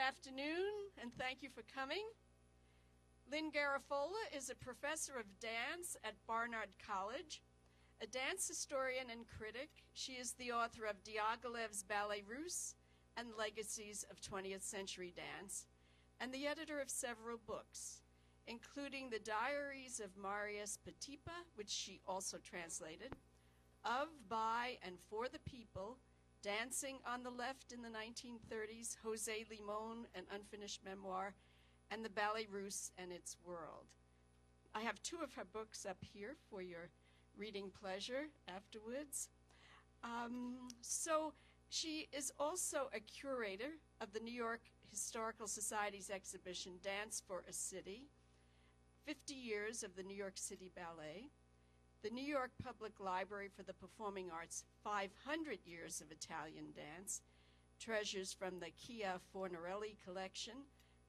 afternoon, and thank you for coming. Lynn Garafola is a professor of dance at Barnard College. A dance historian and critic, she is the author of Diaghilev's Ballets Russes and Legacies of 20th Century Dance, and the editor of several books, including The Diaries of Marius Petipa, which she also translated, Of, By, and For the People, Dancing on the Left in the 1930s, Jose Limon, an unfinished memoir, and the Ballets Russes and its World. I have two of her books up here for your reading pleasure afterwards. Um, so she is also a curator of the New York Historical Society's exhibition Dance for a City, 50 Years of the New York City Ballet, the New York Public Library for the Performing Arts 500 Years of Italian Dance, treasures from the Cia Fornaroli collection,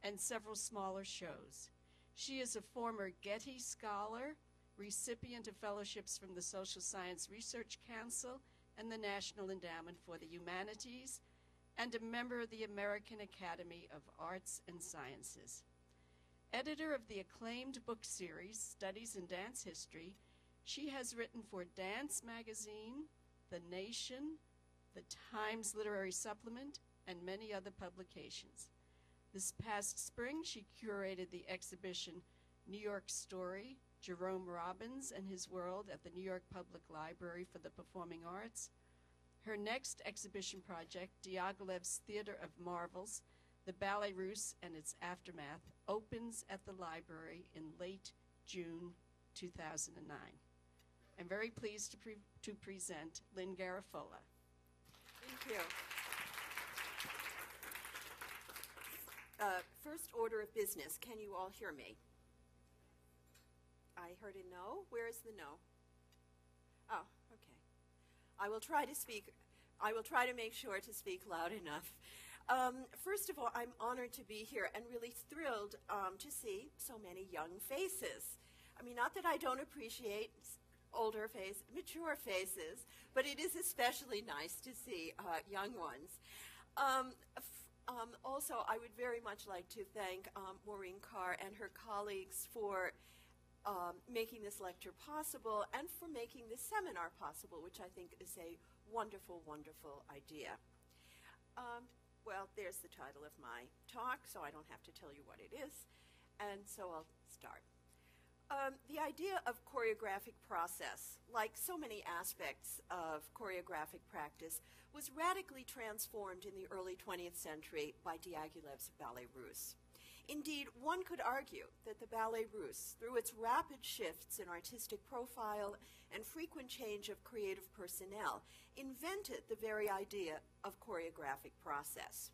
and several smaller shows. She is a former Getty Scholar, recipient of fellowships from the Social Science Research Council and the National Endowment for the Humanities, and a member of the American Academy of Arts and Sciences. Editor of the acclaimed book series, Studies in Dance History, she has written for Dance Magazine, The Nation, the Times Literary Supplement, and many other publications. This past spring, she curated the exhibition New York Story, Jerome Robbins and His World at the New York Public Library for the Performing Arts. Her next exhibition project, Diaghilev's Theater of Marvels, the Ballets Russes and its Aftermath, opens at the library in late June 2009. I'm very pleased to, pre to present Lynn Garafola. Thank you. Uh, first order of business. Can you all hear me? I heard a no. Where is the no? Oh, okay. I will try to speak. I will try to make sure to speak loud enough. Um, first of all, I'm honored to be here and really thrilled um, to see so many young faces. I mean, not that I don't appreciate older faces, mature faces, but it is especially nice to see uh, young ones. Um, um, also, I would very much like to thank um, Maureen Carr and her colleagues for um, making this lecture possible and for making this seminar possible, which I think is a wonderful, wonderful idea. Um, well, there's the title of my talk, so I don't have to tell you what it is, and so I'll start. Um, the idea of choreographic process, like so many aspects of choreographic practice, was radically transformed in the early 20th century by Diaghilev's Ballets Russes. Indeed, one could argue that the Ballets Russes, through its rapid shifts in artistic profile and frequent change of creative personnel, invented the very idea of choreographic process.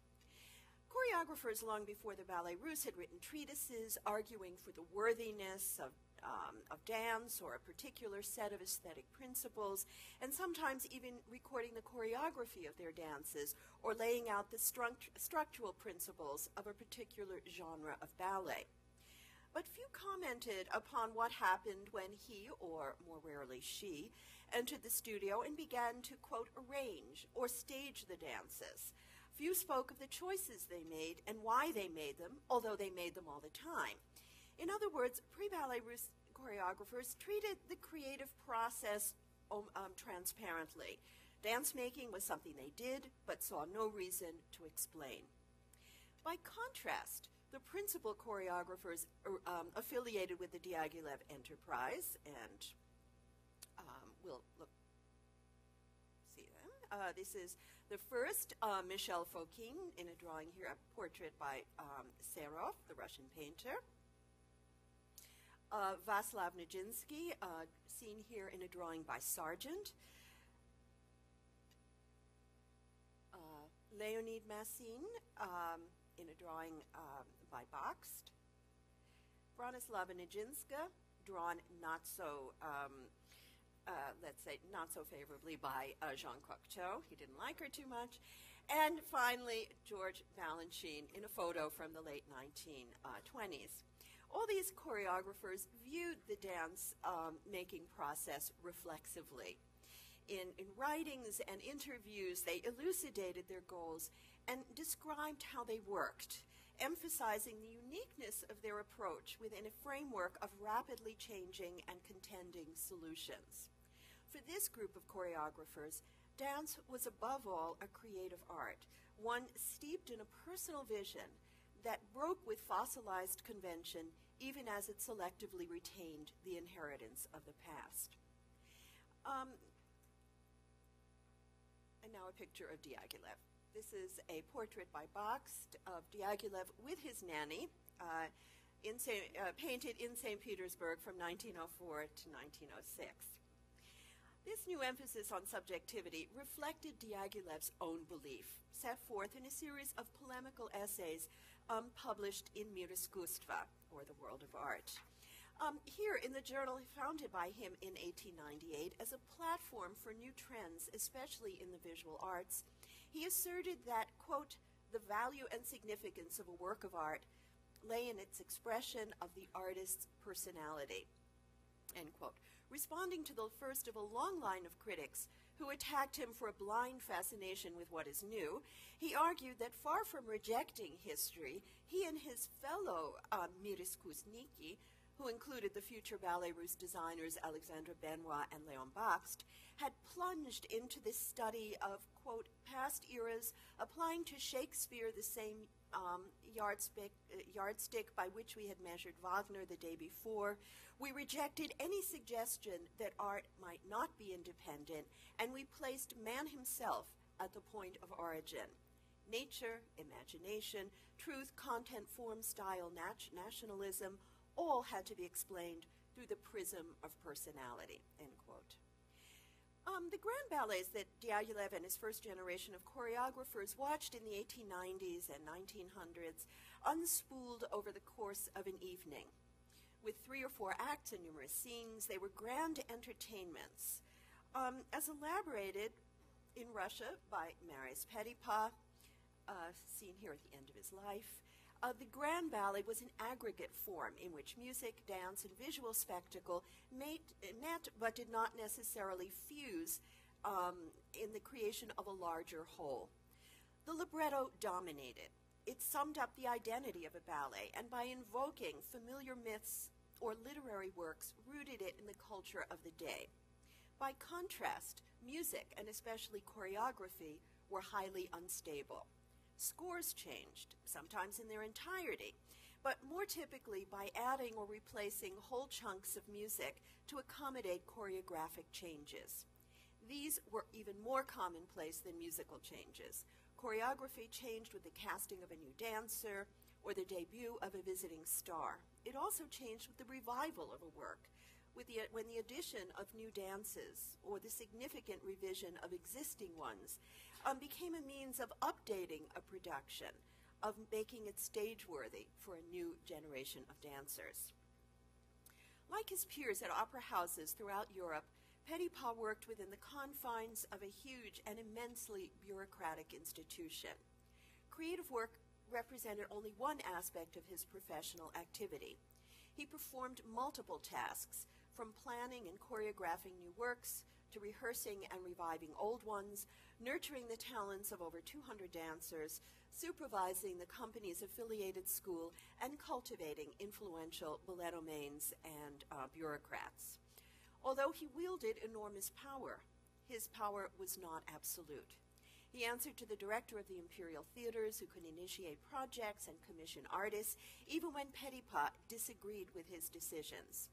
Choreographers long before the Ballets Russes had written treatises arguing for the worthiness of um, of dance or a particular set of aesthetic principles, and sometimes even recording the choreography of their dances or laying out the struct structural principles of a particular genre of ballet. But few commented upon what happened when he, or more rarely she, entered the studio and began to, quote, arrange or stage the dances. Few spoke of the choices they made and why they made them, although they made them all the time. In other words, pre-ballet choreographers treated the creative process um, um, transparently. Dance making was something they did, but saw no reason to explain. By contrast, the principal choreographers er, um, affiliated with the Diaghilev enterprise, and um, we'll look, see them. Uh, this is the first, uh, Michel Fokine, in a drawing here, a portrait by um, Serov, the Russian painter. Uh, Vaslav Nijinsky, uh, seen here in a drawing by Sargent. Uh, Leonid Massine, um, in a drawing um, by Bakst. Bronislava Nijinska, drawn not so, um, uh, let's say, not so favorably by uh, Jean Cocteau. He didn't like her too much. And finally, George Balanchine in a photo from the late 1920s all these choreographers viewed the dance um, making process reflexively. In, in writings and interviews, they elucidated their goals and described how they worked. emphasizing the uniqueness of their approach within a framework of rapidly changing and contending solutions. For this group of choreographers, dance was above all a creative art, one steeped in a personal vision that broke with fossilized convention even as it selectively retained the inheritance of the past. Um, and now a picture of Diaghilev. This is a portrait by Bakst of Diaghilev with his nanny, uh, in Saint, uh, painted in St. Petersburg from 1904 to 1906. This new emphasis on subjectivity reflected Diaghilev's own belief, set forth in a series of polemical essays um, published in Mir iskusstva, or the World of Art. Um, here in the journal founded by him in 1898 as a platform for new trends, especially in the visual arts, he asserted that, quote, the value and significance of a work of art lay in its expression of the artist's personality, end quote responding to the first of a long line of critics who attacked him for a blind fascination with what is new, he argued that far from rejecting history, he and his fellow uh, Miriskusniki, who included the future Ballet Russe designers Alexandre Benois and Leon Bakst, had plunged into this study of, quote, past eras, applying to Shakespeare the same um, yardstick, uh, yardstick by which we had measured Wagner the day before. We rejected any suggestion that art might not be independent, and we placed man himself at the point of origin. Nature, imagination, truth, content, form, style, nat- nationalism, all had to be explained through the prism of personality. End quote. Um, the grand ballets that Diaghilev and his first generation of choreographers watched in the 1890s and 1900s unspooled over the course of an evening. With three or four acts and numerous scenes, they were grand entertainments. Um, as elaborated in Russia by Marius Petipa, uh, seen here at the end of his life, uh, the Grand Ballet was an aggregate form in which music, dance, and visual spectacle made, met but did not necessarily fuse um, in the creation of a larger whole. The libretto dominated. It summed up the identity of a ballet, and by invoking familiar myths or literary works, rooted it in the culture of the day. By contrast, music, and especially choreography, were highly unstable. Scores changed, sometimes in their entirety, but more typically by adding or replacing whole chunks of music to accommodate choreographic changes. These were even more commonplace than musical changes. Choreography changed with the casting of a new dancer or the debut of a visiting star. It also changed with the revival of a work, with the, when the addition of new dances or the significant revision of existing ones um, became a means of updating a production, of making it stage worthy for a new generation of dancers. Like his peers at opera houses throughout Europe, Petipa worked within the confines of a huge and immensely bureaucratic institution. Creative work represented only one aspect of his professional activity. He performed multiple tasks, from planning and choreographing new works to rehearsing and reviving old ones, nurturing the talents of over 200 dancers, supervising the company's affiliated school, and cultivating influential balletomanes and uh, bureaucrats. Although he wielded enormous power, his power was not absolute. He answered to the director of the Imperial Theaters, who could initiate projects and commission artists, even when Petipa disagreed with his decisions.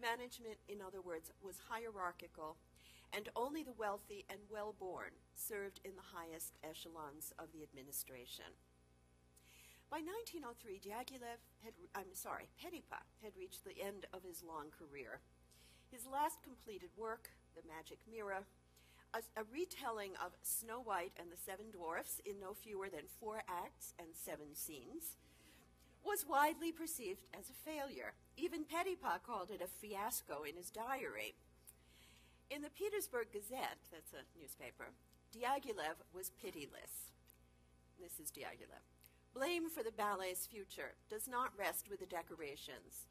Management, in other words, was hierarchical and only the wealthy and well born served in the highest echelons of the administration. By 1903, Diaghilev had, I'm sorry, Petipa had reached the end of his long career. His last completed work, The Magic Mirror, a, a, retelling of Snow White and the Seven Dwarfs in no fewer than four acts and seven scenes, was widely perceived as a failure. Even Petipa called it a fiasco in his diary. In the Petersburg Gazette, that's a newspaper, Diaghilev was pitiless. This is Diaghilev. Blame for the ballet's future does not rest with the decorations,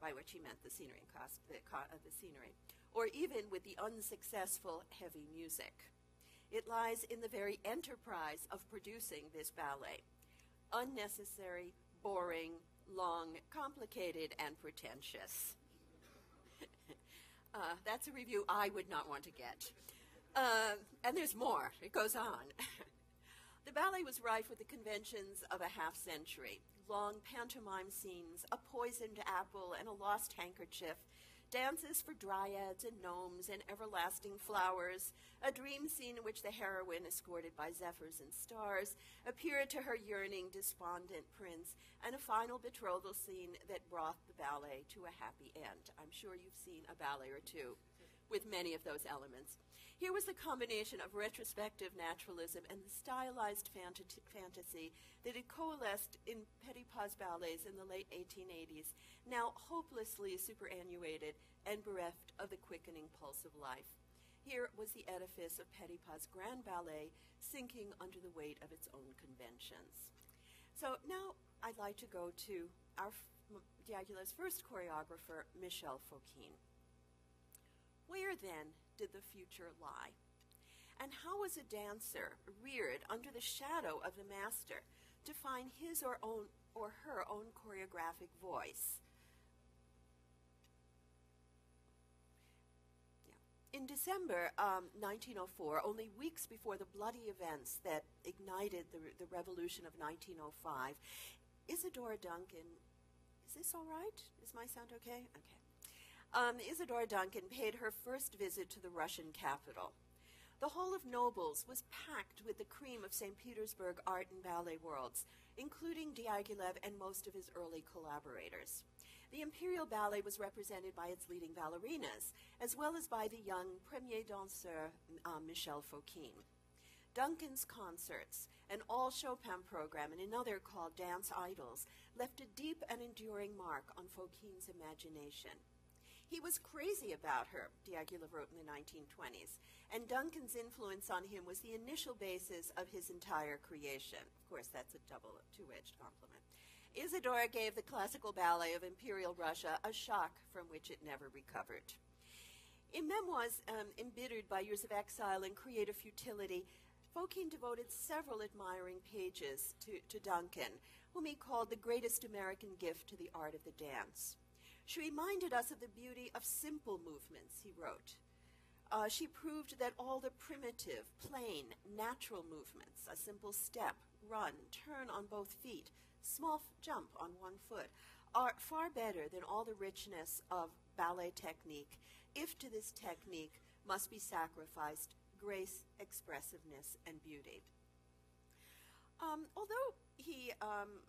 by which he meant the scenery and cost, the, uh, the scenery, or even with the unsuccessful heavy music. It lies in the very enterprise of producing this ballet. unnecessary, boring, long, complicated, and pretentious. Uh, that's a review I would not want to get. Uh, and there's more. It goes on. the ballet was rife with the conventions of a half century long pantomime scenes, a poisoned apple, and a lost handkerchief, dances for dryads and gnomes and everlasting flowers, a dream scene in which the heroine, escorted by zephyrs and stars, appeared to her yearning, despondent prince, and a final betrothal scene that brought the ballet to a happy end. I'm sure you've seen a ballet or two with many of those elements. Here was the combination of retrospective naturalism and the stylized fantasy that had coalesced in Petipa's ballets in the late 1880s, now hopelessly superannuated and bereft of the quickening pulse of life. Here was the edifice of Petipa's Grand Ballet sinking under the weight of its own conventions. So now I'd like to go to our Diaghilev's first choreographer, Michel Fokine. Where then did the future lie? And how was a dancer reared under the shadow of the master to find his or own or her own choreographic voice? In December um, 1904, only weeks before the bloody events that ignited the, the revolution of 1905, Isadora Duncan, is this all right? Is my sound okay? Okay um, Isadora Duncan paid her first visit to the Russian capital. The Hall of Nobles was packed with the cream of St. Petersburg art and ballet worlds, including Diaghilev and most of his early collaborators. The Imperial Ballet was represented by its leading ballerinas, as well as by the young premier danseur um, Michel Fokine. Duncan's concerts, an all Chopin program, and another called Dance Idols, left a deep and enduring mark on Fokine's imagination. He was crazy about her, Diaghilev wrote in the 1920s, and Duncan's influence on him was the initial basis of his entire creation. Of course, that's a double, two-edged compliment. Isadora gave the classical ballet of Imperial Russia a shock from which it never recovered. In memoirs um, embittered by years of exile and creative futility, Fokine devoted several admiring pages to, to Duncan, whom he called the greatest American gift to the art of the dance. She reminded us of the beauty of simple movements, he wrote. Uh, she proved that all the primitive, plain, natural movements, a simple step, run, turn on both feet, small jump on one foot, are far better than all the richness of ballet technique, if to this technique must be sacrificed grace, expressiveness, and beauty. Um, although he, um,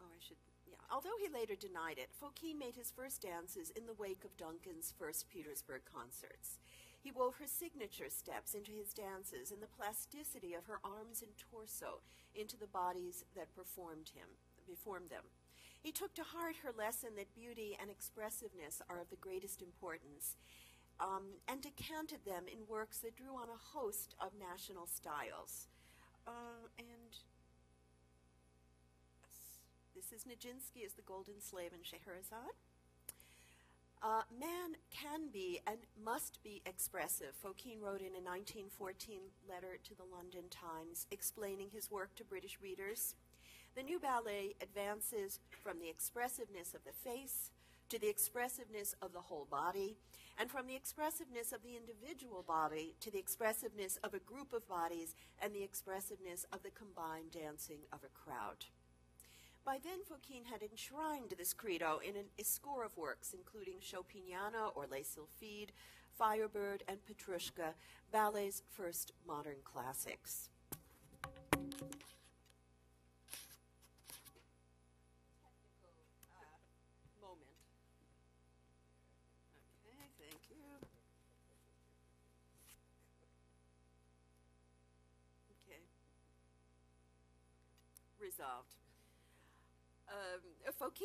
oh, I should Although he later denied it, Fokine made his first dances in the wake of Duncan's first Petersburg concerts. He wove her signature steps into his dances and the plasticity of her arms and torso into the bodies that performed him, performed them. He took to heart her lesson that beauty and expressiveness are of the greatest importance, um, and decanted them in works that drew on a host of national styles. Uh, and this is Nijinsky as the Golden Slave in Scheherazade. Uh, man can be and must be expressive. Fokine wrote in a 1914 letter to the London Times explaining his work to British readers. The new ballet advances from the expressiveness of the face to the expressiveness of the whole body, and from the expressiveness of the individual body to the expressiveness of a group of bodies and the expressiveness of the combined dancing of a crowd. By then, Fokine had enshrined this credo in a score of works, including Chopiniana or Les Sylphides, Firebird, and Petrushka, ballet's first modern classics.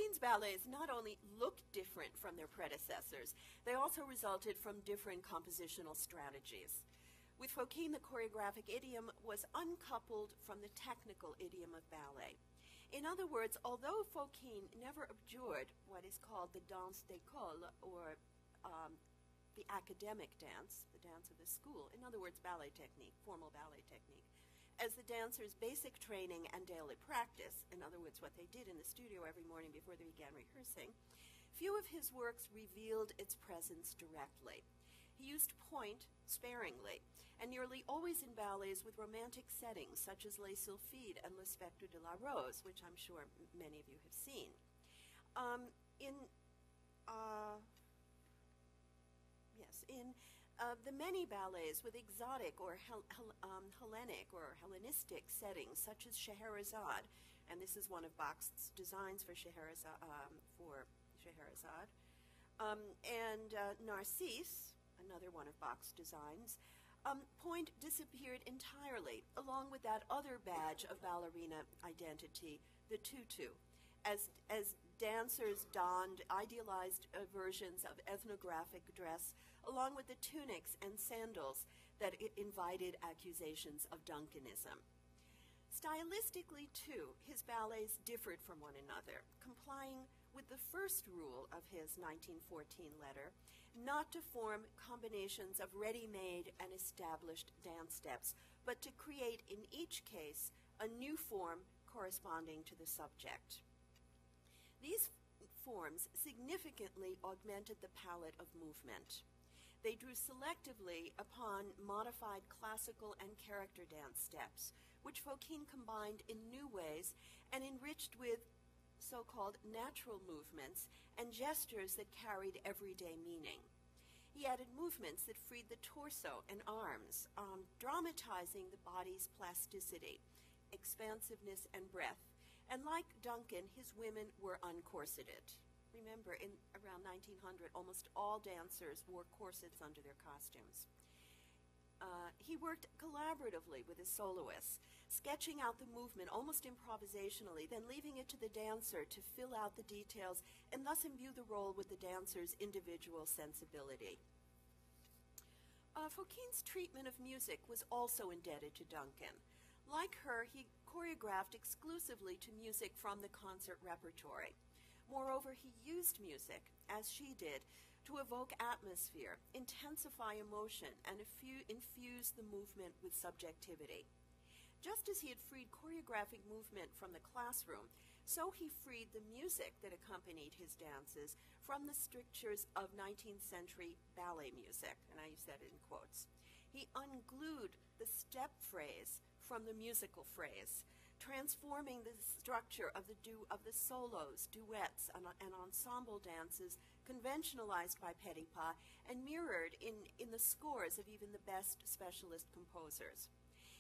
Fokine's ballets not only looked different from their predecessors, they also resulted from different compositional strategies. With Fokine, the choreographic idiom was uncoupled from the technical idiom of ballet. In other words, although Fokine never abjured what is called the danse d'école, or um, the academic dance, the dance of the school, in other words, ballet technique, formal ballet technique, as the dancers' basic training and daily practice, in other words, what they did in the studio every morning before they began rehearsing, few of his works revealed its presence directly. He used pointe sparingly, and nearly always in ballets with romantic settings such as Les Sylphides and Le Spectre de la Rose, which I'm sure many of you have seen. Um, in uh, yes, in uh, the many ballets with exotic or Hel- Hel- um, Hellenic or Hellenistic settings, such as Scheherazade, and this is one of Bakst's designs for Scheherazade, um, for Scheherazade, um, and uh, Narcisse, another one of Bakst's designs. Um, pointe disappeared entirely, along with that other badge of ballerina identity, the tutu, as as dancers donned idealized uh, versions of ethnographic dress along with the tunics and sandals that it invited accusations of Duncanism. Stylistically, too, his ballets differed from one another, complying with the first rule of his 1914 letter not to form combinations of ready made and established dance steps, but to create in each case a new form corresponding to the subject. These forms significantly augmented the palette of movement. They drew selectively upon modified classical and character dance steps, which Fokine combined in new ways and enriched with so called natural movements and gestures that carried everyday meaning. He added movements that freed the torso and arms, um, dramatizing the body's plasticity, expansiveness, and breadth. And like Duncan, his women were uncorseted remember, in around 1900, almost all dancers wore corsets under their costumes. Uh, he worked collaboratively with his soloists, sketching out the movement almost improvisationally, then leaving it to the dancer to fill out the details and thus imbue the role with the dancer's individual sensibility. Uh, treatment of music was also indebted to Duncan. Like her, he choreographed exclusively to music from the concert repertory. Moreover, he used music, as she did, to evoke atmosphere, intensify emotion, and infuse the movement with subjectivity. Just as he had freed choreographic movement from the classroom, so he freed the music that accompanied his dances from the strictures of 19th century ballet music, and I use that in quotes. He unglued the step phrase from the musical phrase, transforming the structure of the, du- of the solos, duets, and, and ensemble dances conventionalized by Petipa and mirrored in, in the scores of even the best specialist composers.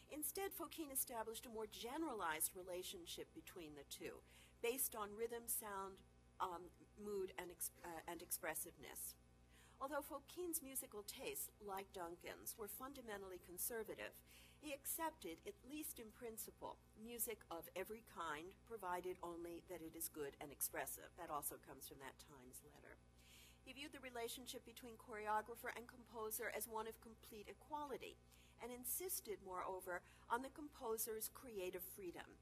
Instead, Fokine established a more generalized relationship between the two, based on rhythm, sound, um, mood, and, uh, and expressiveness. Although Fokine's musical tastes, like Duncan's, were fundamentally conservative, he accepted, at least in principle, music of every kind, provided only that it is good and expressive. That also comes from that Times letter. He viewed the relationship between choreographer and composer as one of complete equality, and insisted, moreover, on the composer's creative freedom.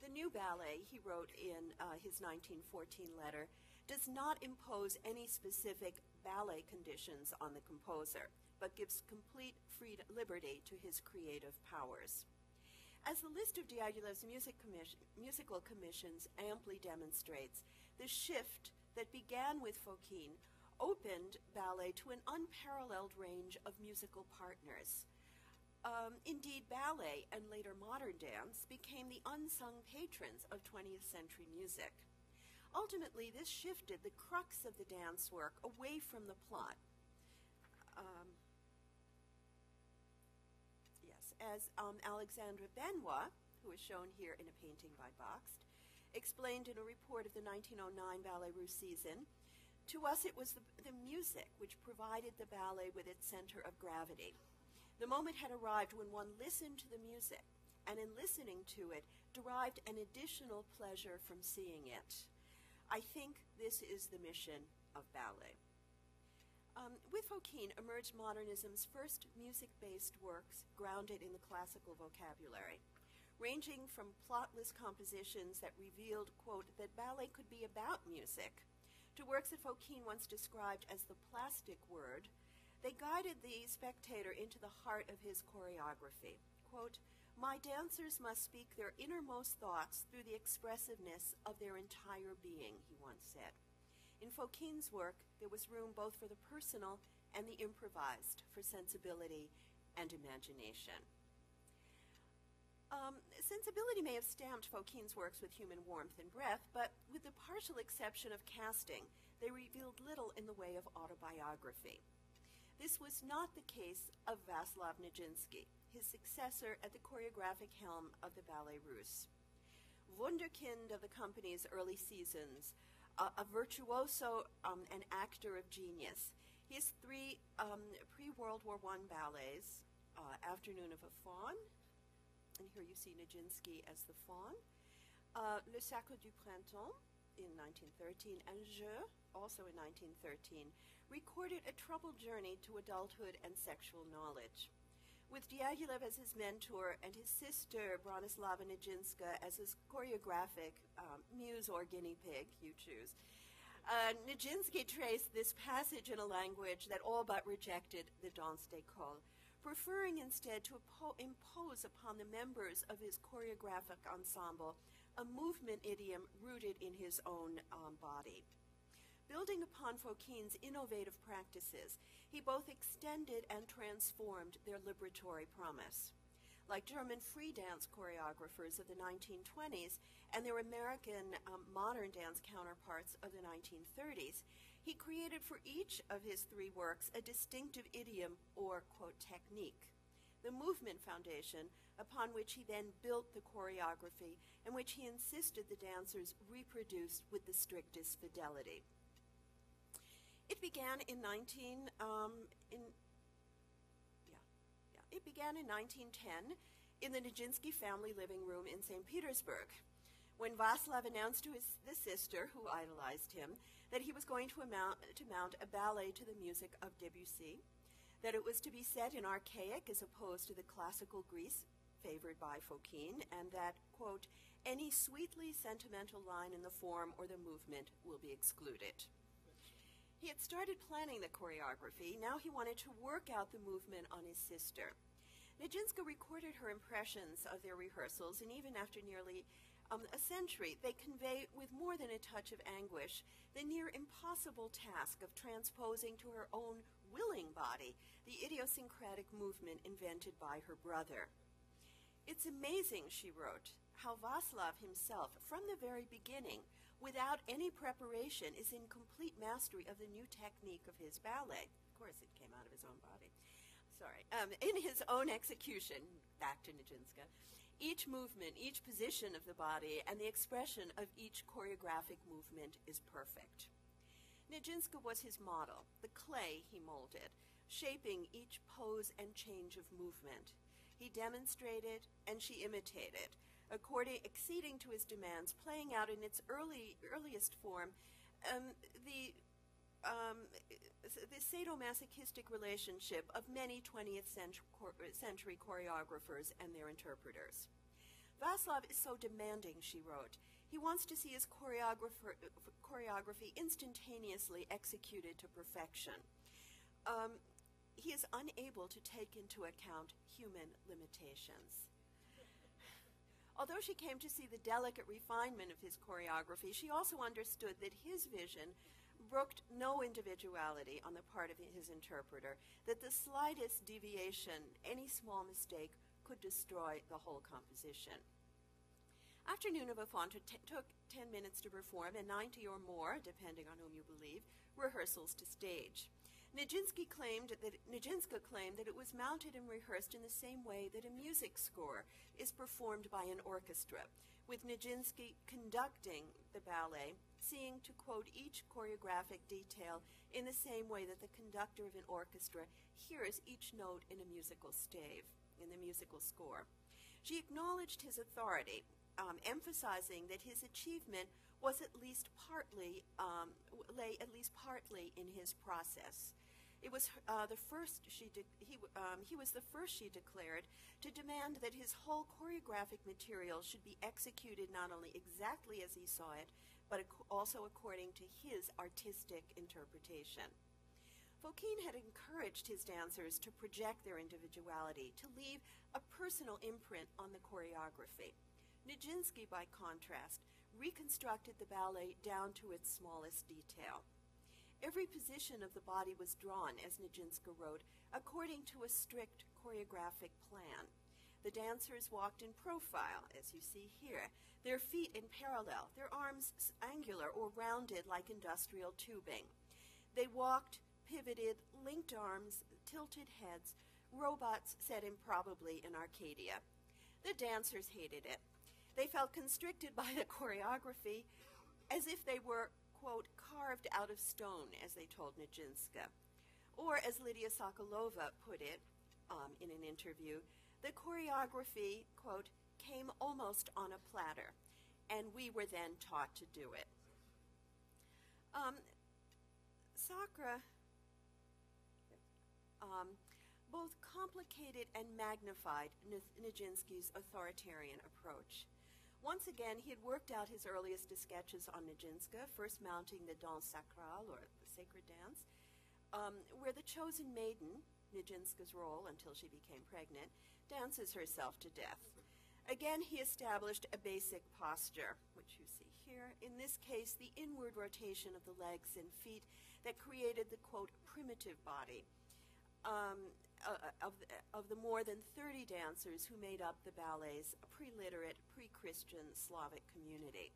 The new ballet, he wrote in uh, his 1914 letter, does not impose any specific ballet conditions on the composer but gives complete freedom, liberty to his creative powers. As the list of Diaghilev's music commission, musical commissions amply demonstrates, the shift that began with Fokine opened ballet to an unparalleled range of musical partners. Um, indeed, ballet and later modern dance became the unsung patrons of 20th century music. Ultimately, this shifted the crux of the dance work away from the plot. Um, as um, Alexandre Benois, who is shown here in a painting by Bakst, explained in a report of the 1909 Ballets Russes season, to us it was the, the music which provided the ballet with its center of gravity. The moment had arrived when one listened to the music, and in listening to it, derived an additional pleasure from seeing it. I think this is the mission of ballet. Um, with Fokine emerged modernism's first music based works grounded in the classical vocabulary, ranging from plotless compositions that revealed, quote, that ballet could be about music, to works that Fokine once described as the plastic word. They guided the spectator into the heart of his choreography. Quote, My dancers must speak their innermost thoughts through the expressiveness of their entire being, he once said. In Fokine's work, there was room both for the personal and the improvised, for sensibility and imagination. Um, sensibility may have stamped Fokine's works with human warmth and breath, but with the partial exception of casting, they revealed little in the way of autobiography. This was not the case of Vaslav Nijinsky, his successor at the choreographic helm of the Ballets Russes. Wunderkind of the company's early seasons, uh, a virtuoso um, an actor of genius. His three um, pre World War I ballets, uh, Afternoon of a Faun, and here you see Nijinsky as the faun. Uh, Le Sacre du Printemps in 1913 and Jeux, also in 1913, recorded a troubled journey to adulthood and sexual knowledge. With Diaghilev as his mentor and his sister Bronislava Nijinska as his choreographic um, muse or guinea pig, you choose, uh, Nijinsky traced this passage in a language that all but rejected the danse d'école preferring instead to impose upon the members of his choreographic ensemble a movement idiom rooted in his own um, body. Building upon Fokine's innovative practices, he both extended and transformed their liberatory promise. Like German free dance choreographers of the 1920s and their American um, modern dance counterparts of the 1930s, he created for each of his three works a distinctive idiom or, quote, technique. The movement foundation, upon which he then built the choreography, and which he insisted the dancers reproduced with the strictest fidelity. It began in 19 um, in yeah, yeah. It began in 1910 in the Nijinsky family living room in St. Petersburg. When Vaslav announced to his the sister, who idolized him, that he was going to, amount, to mount a ballet to the music of Debussy, that it was to be set in archaic as opposed to the classical Greece favored by Fokine, and that, quote, any sweetly sentimental line in the form or the movement will be excluded. He had started planning the choreography. Now he wanted to work out the movement on his sister. Nijinska recorded her impressions of their rehearsals, and even after nearly um, a century, they convey with more than a touch of anguish the near impossible task of transposing to her own willing body the idiosyncratic movement invented by her brother. It's amazing, she wrote, how Vaslav himself, from the very beginning, without any preparation, is in complete mastery of the new technique of his ballet. Of course, it came out of his own body. Sorry. Um, in his own execution, back to Nijinsky, each movement, each position of the body, and the expression of each choreographic movement is perfect. Nijinsky was his model, the clay he molded, shaping each pose and change of movement. He demonstrated and she imitated, according, to his demands, playing out in its early, earliest form um, the um, the sadomasochistic relationship of many 20th century choreographers and their interpreters. Vaslav is so demanding, she wrote. He wants to see his choreography instantaneously executed to perfection. Um, he is unable to take into account human limitations. Although she came to see the delicate refinement of his choreography, she also understood that his vision brooked no individuality on the part of his interpreter, that the slightest deviation, any small mistake, could destroy the whole composition. Afternoon of a Faun t- took 10 minutes to perform and 90 or more, depending on whom you believe, rehearsals to stage. Nijinsky claimed that Nijinska claimed that it was mounted and rehearsed in the same way that a music score is performed by an orchestra, with Nijinsky conducting the ballet, seeing to quote each choreographic detail in the same way that the conductor of an orchestra hears each note in a musical stave, in the musical score. She acknowledged his authority, um, emphasizing that his achievement was at least partly um, lay at least partly in his process. It was uh, the first she he, um, he was the first she declared to demand that his whole choreographic material should be executed not only exactly as he saw it, but ac- also according to his artistic interpretation. Fokine had encouraged his dancers to project their individuality, to leave a personal imprint on the choreography. Nijinsky, by contrast, reconstructed the ballet down to its smallest detail. Every position of the body was drawn, as Nijinsky wrote, according to a strict choreographic plan. The dancers walked in profile, as you see here, their feet in parallel, their arms angular or rounded like industrial tubing. They walked, pivoted, linked arms, tilted heads, robots set improbably in Arcadia. The dancers hated it. They felt constricted by the choreography as if they were, quote, carved out of stone, as they told Nijinsky. Or, as Lydia Sokolova put it um, in an interview, the choreography, quote, came almost on a platter, and we were then taught to do it. Um, Sacre um, both complicated and magnified Nijinsky's authoritarian approach. Once again, he had worked out his earliest sketches on Nijinsky, first mounting the danse sacrale, or the sacred dance, um, where the chosen maiden, Nijinsky's role until she became pregnant, dances herself to death. Again, he established a basic posture, which you see here. In this case, the inward rotation of the legs and feet that created the, quote, primitive body um, uh, of, the, of the more than 30 dancers who made up the ballet's pre-literate, pre-Christian Slavic community.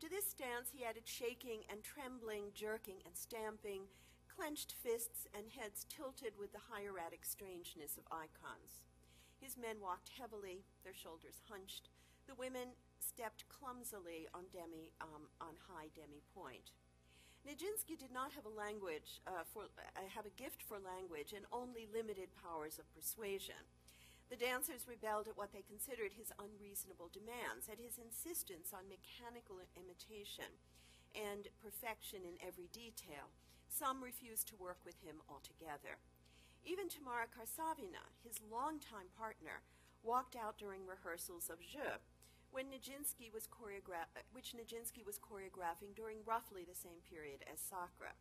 To this dance, he added shaking and trembling, jerking and stamping, clenched fists and heads tilted with the hieratic strangeness of icons. His men walked heavily, their shoulders hunched. The women stepped clumsily on demi um, on high demi pointe. Nijinsky did not have a language uh, for uh, have a gift for language and only limited powers of persuasion. The dancers rebelled at what they considered his unreasonable demands, at his insistence on mechanical imitation and perfection in every detail. Some refused to work with him altogether. Even Tamara Karsavina, his longtime partner, walked out during rehearsals of Jeux, when Nijinsky was choreogra- which Nijinsky was choreographing during roughly the same period as Sacre.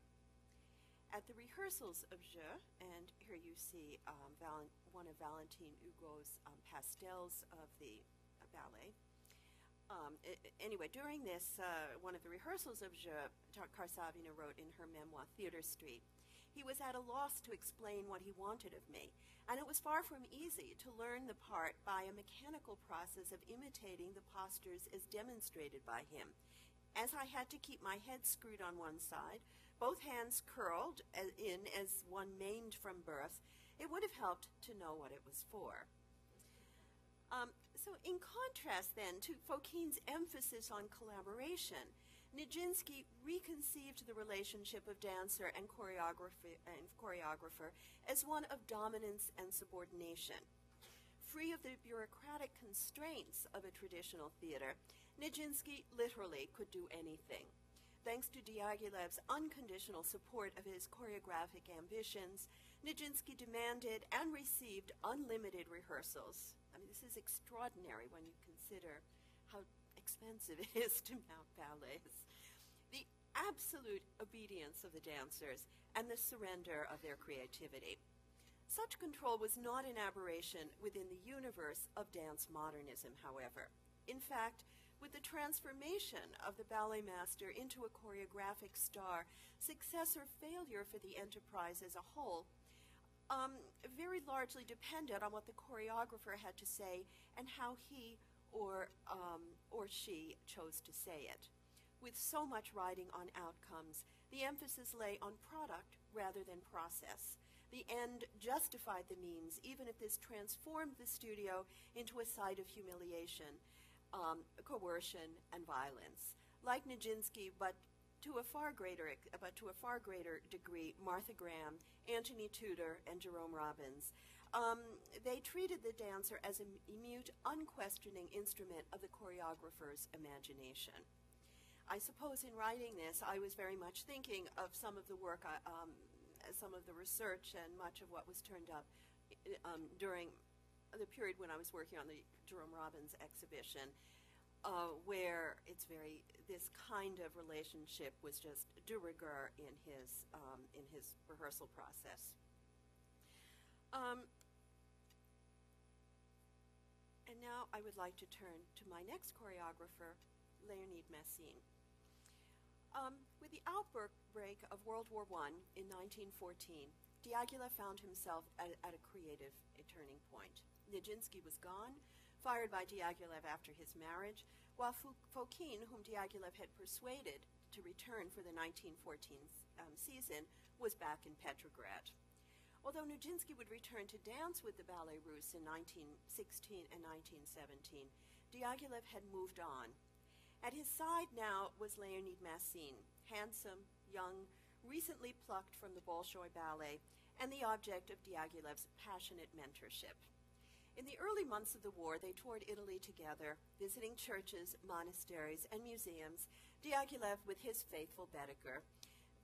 At the rehearsals of Jeux, and here you see um, one of Valentine Hugo's um, pastels of the uh, ballet. Um, I- anyway, during this, uh, one of the rehearsals of Jeux, Karsavina wrote in her memoir, Theater Street, he was at a loss to explain what he wanted of me, and it was far from easy to learn the part by a mechanical process of imitating the postures as demonstrated by him. As I had to keep my head screwed on one side, both hands curled in as one maimed from birth, it would have helped to know what it was for. Um, so, in contrast, then, to Fokine's emphasis on collaboration, Nijinsky reconceived the relationship of dancer and choreographer, and choreographer as one of dominance and subordination. Free of the bureaucratic constraints of a traditional theater, Nijinsky literally could do anything. Thanks to Diaghilev's unconditional support of his choreographic ambitions, Nijinsky demanded and received unlimited rehearsals. I mean, this is extraordinary when you consider how expensive it is to mount ballets absolute obedience of the dancers and the surrender of their creativity. Such control was not an aberration within the universe of dance modernism, however. In fact, with the transformation of the ballet master into a choreographic star, success or failure for the enterprise as a whole um, very largely depended on what the choreographer had to say and how he or, um, or she chose to say it. With so much riding on outcomes, the emphasis lay on product rather than process. The end justified the means, even if this transformed the studio into a site of humiliation, um, coercion, and violence. Like Nijinsky, but to a far greater, but to a far greater degree, Martha Graham, Antony Tudor, and Jerome Robbins. Um, they treated the dancer as a mute, unquestioning instrument of the choreographer's imagination. I suppose in writing this, I was very much thinking of some of the work, um, some of the research, and much of what was turned up um, during the period when I was working on the Jerome Robbins exhibition. uh, where it's very this kind of relationship was just de rigueur in his um, in his rehearsal process. Um, and now I would like to turn to my next choreographer, Leonid Massine. Um, with the outbreak of World War I in 1914, Diaghilev found himself at, at a creative a turning point. Nijinsky was gone, fired by Diaghilev after his marriage, while Fokine, whom Diaghilev had persuaded to return for the 1914 um, season, was back in Petrograd. Although Nijinsky would return to dance with the Ballets Russes in 1916 and 1917, Diaghilev had moved on. At his side now was Leonid Massine, handsome, young, recently plucked from the Bolshoi Ballet, and the object of Diaghilev's passionate mentorship. In the early months of the war, they toured Italy together, visiting churches, monasteries, and museums, Diaghilev with his faithful Baedeker,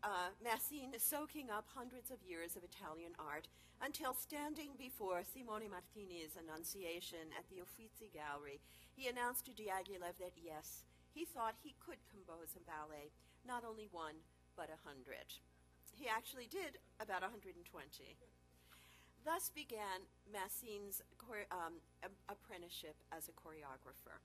uh, Massine soaking up hundreds of years of Italian art until standing before Simone Martini's Annunciation at the Uffizi Gallery, he announced to Diaghilev that yes, he thought he could compose a ballet, not only one, but a hundred. He actually did about 120. Thus began Massine's um, apprenticeship as a choreographer.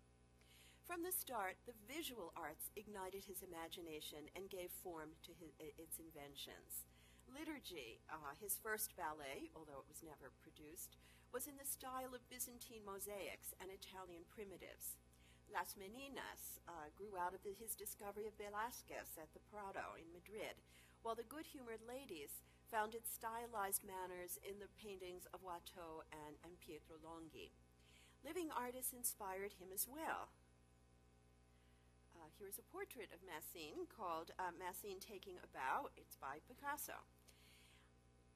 From the start, the visual arts ignited his imagination and gave form to his, its inventions. Liturgy, uh, his first ballet, although it was never produced, was in the style of Byzantine mosaics and Italian primitives. Las Meninas uh, grew out of his discovery of Velázquez at the Prado in Madrid, while the good-humored ladies found its stylized manners in the paintings of Watteau and, and Pietro Longhi. Living artists inspired him as well. Uh, here's a portrait of Massine called uh, Massine Taking a Bow. It's by Picasso.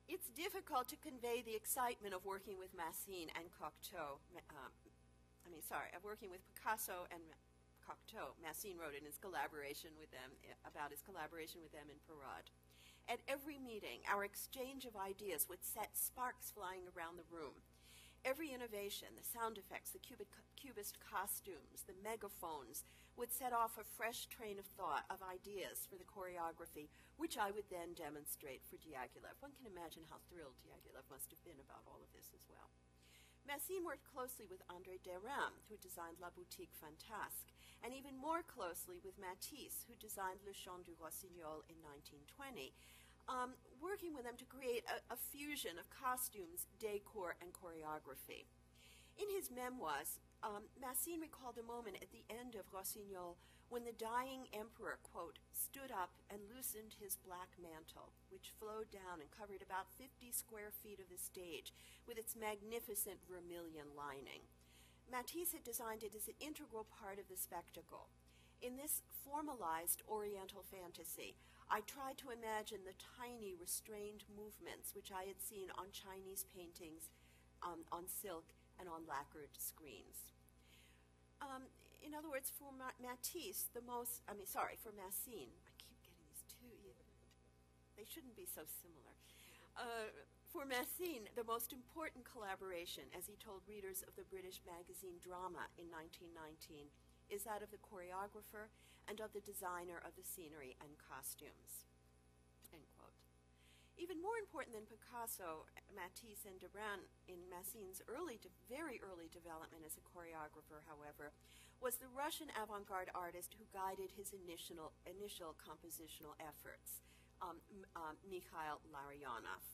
It's difficult to convey the excitement of working with Massine and Cocteau. I mean, sorry, of working with Picasso and Cocteau. Massine wrote in his collaboration with them eh, about his collaboration with them in Parade. At every meeting, our exchange of ideas would set sparks flying around the room. Every innovation, the sound effects, the cubist costumes, the megaphones, would set off a fresh train of thought, of ideas for the choreography, which I would then demonstrate for Diaghilev. One can imagine how thrilled Diaghilev must have been about all of this as well. Massine worked closely with André Derain, who designed La Boutique Fantasque, and even more closely with Matisse, who designed Le Chant du Rossignol in 1920, um, working with them to create a, a fusion of costumes, decor, and choreography. In his memoirs, um, Massine recalled a moment at the end of Rossignol when the dying emperor, quote, stood up and loosened his black mantle, which flowed down and covered about 50 square feet of the stage with its magnificent vermilion lining. Matisse had designed it as an integral part of the spectacle. In this formalized Oriental fantasy, I tried to imagine the tiny, restrained movements which I had seen on Chinese paintings um, on silk and on lacquered screens. Um, in other words, for Ma- Matisse, the most, I mean, sorry, for Massine, I keep getting these two, they shouldn't be so similar. Uh, for Massine, the most important collaboration, as he told readers of the British magazine Drama in 1919, is that of the choreographer and of the designer of the scenery and costumes. End quote. Even more important than Picasso, Matisse, and Derain in Massine's early, very early development as a choreographer, however, was the Russian avant-garde artist who guided his initial, initial compositional efforts, um, um, Mikhail Larionov.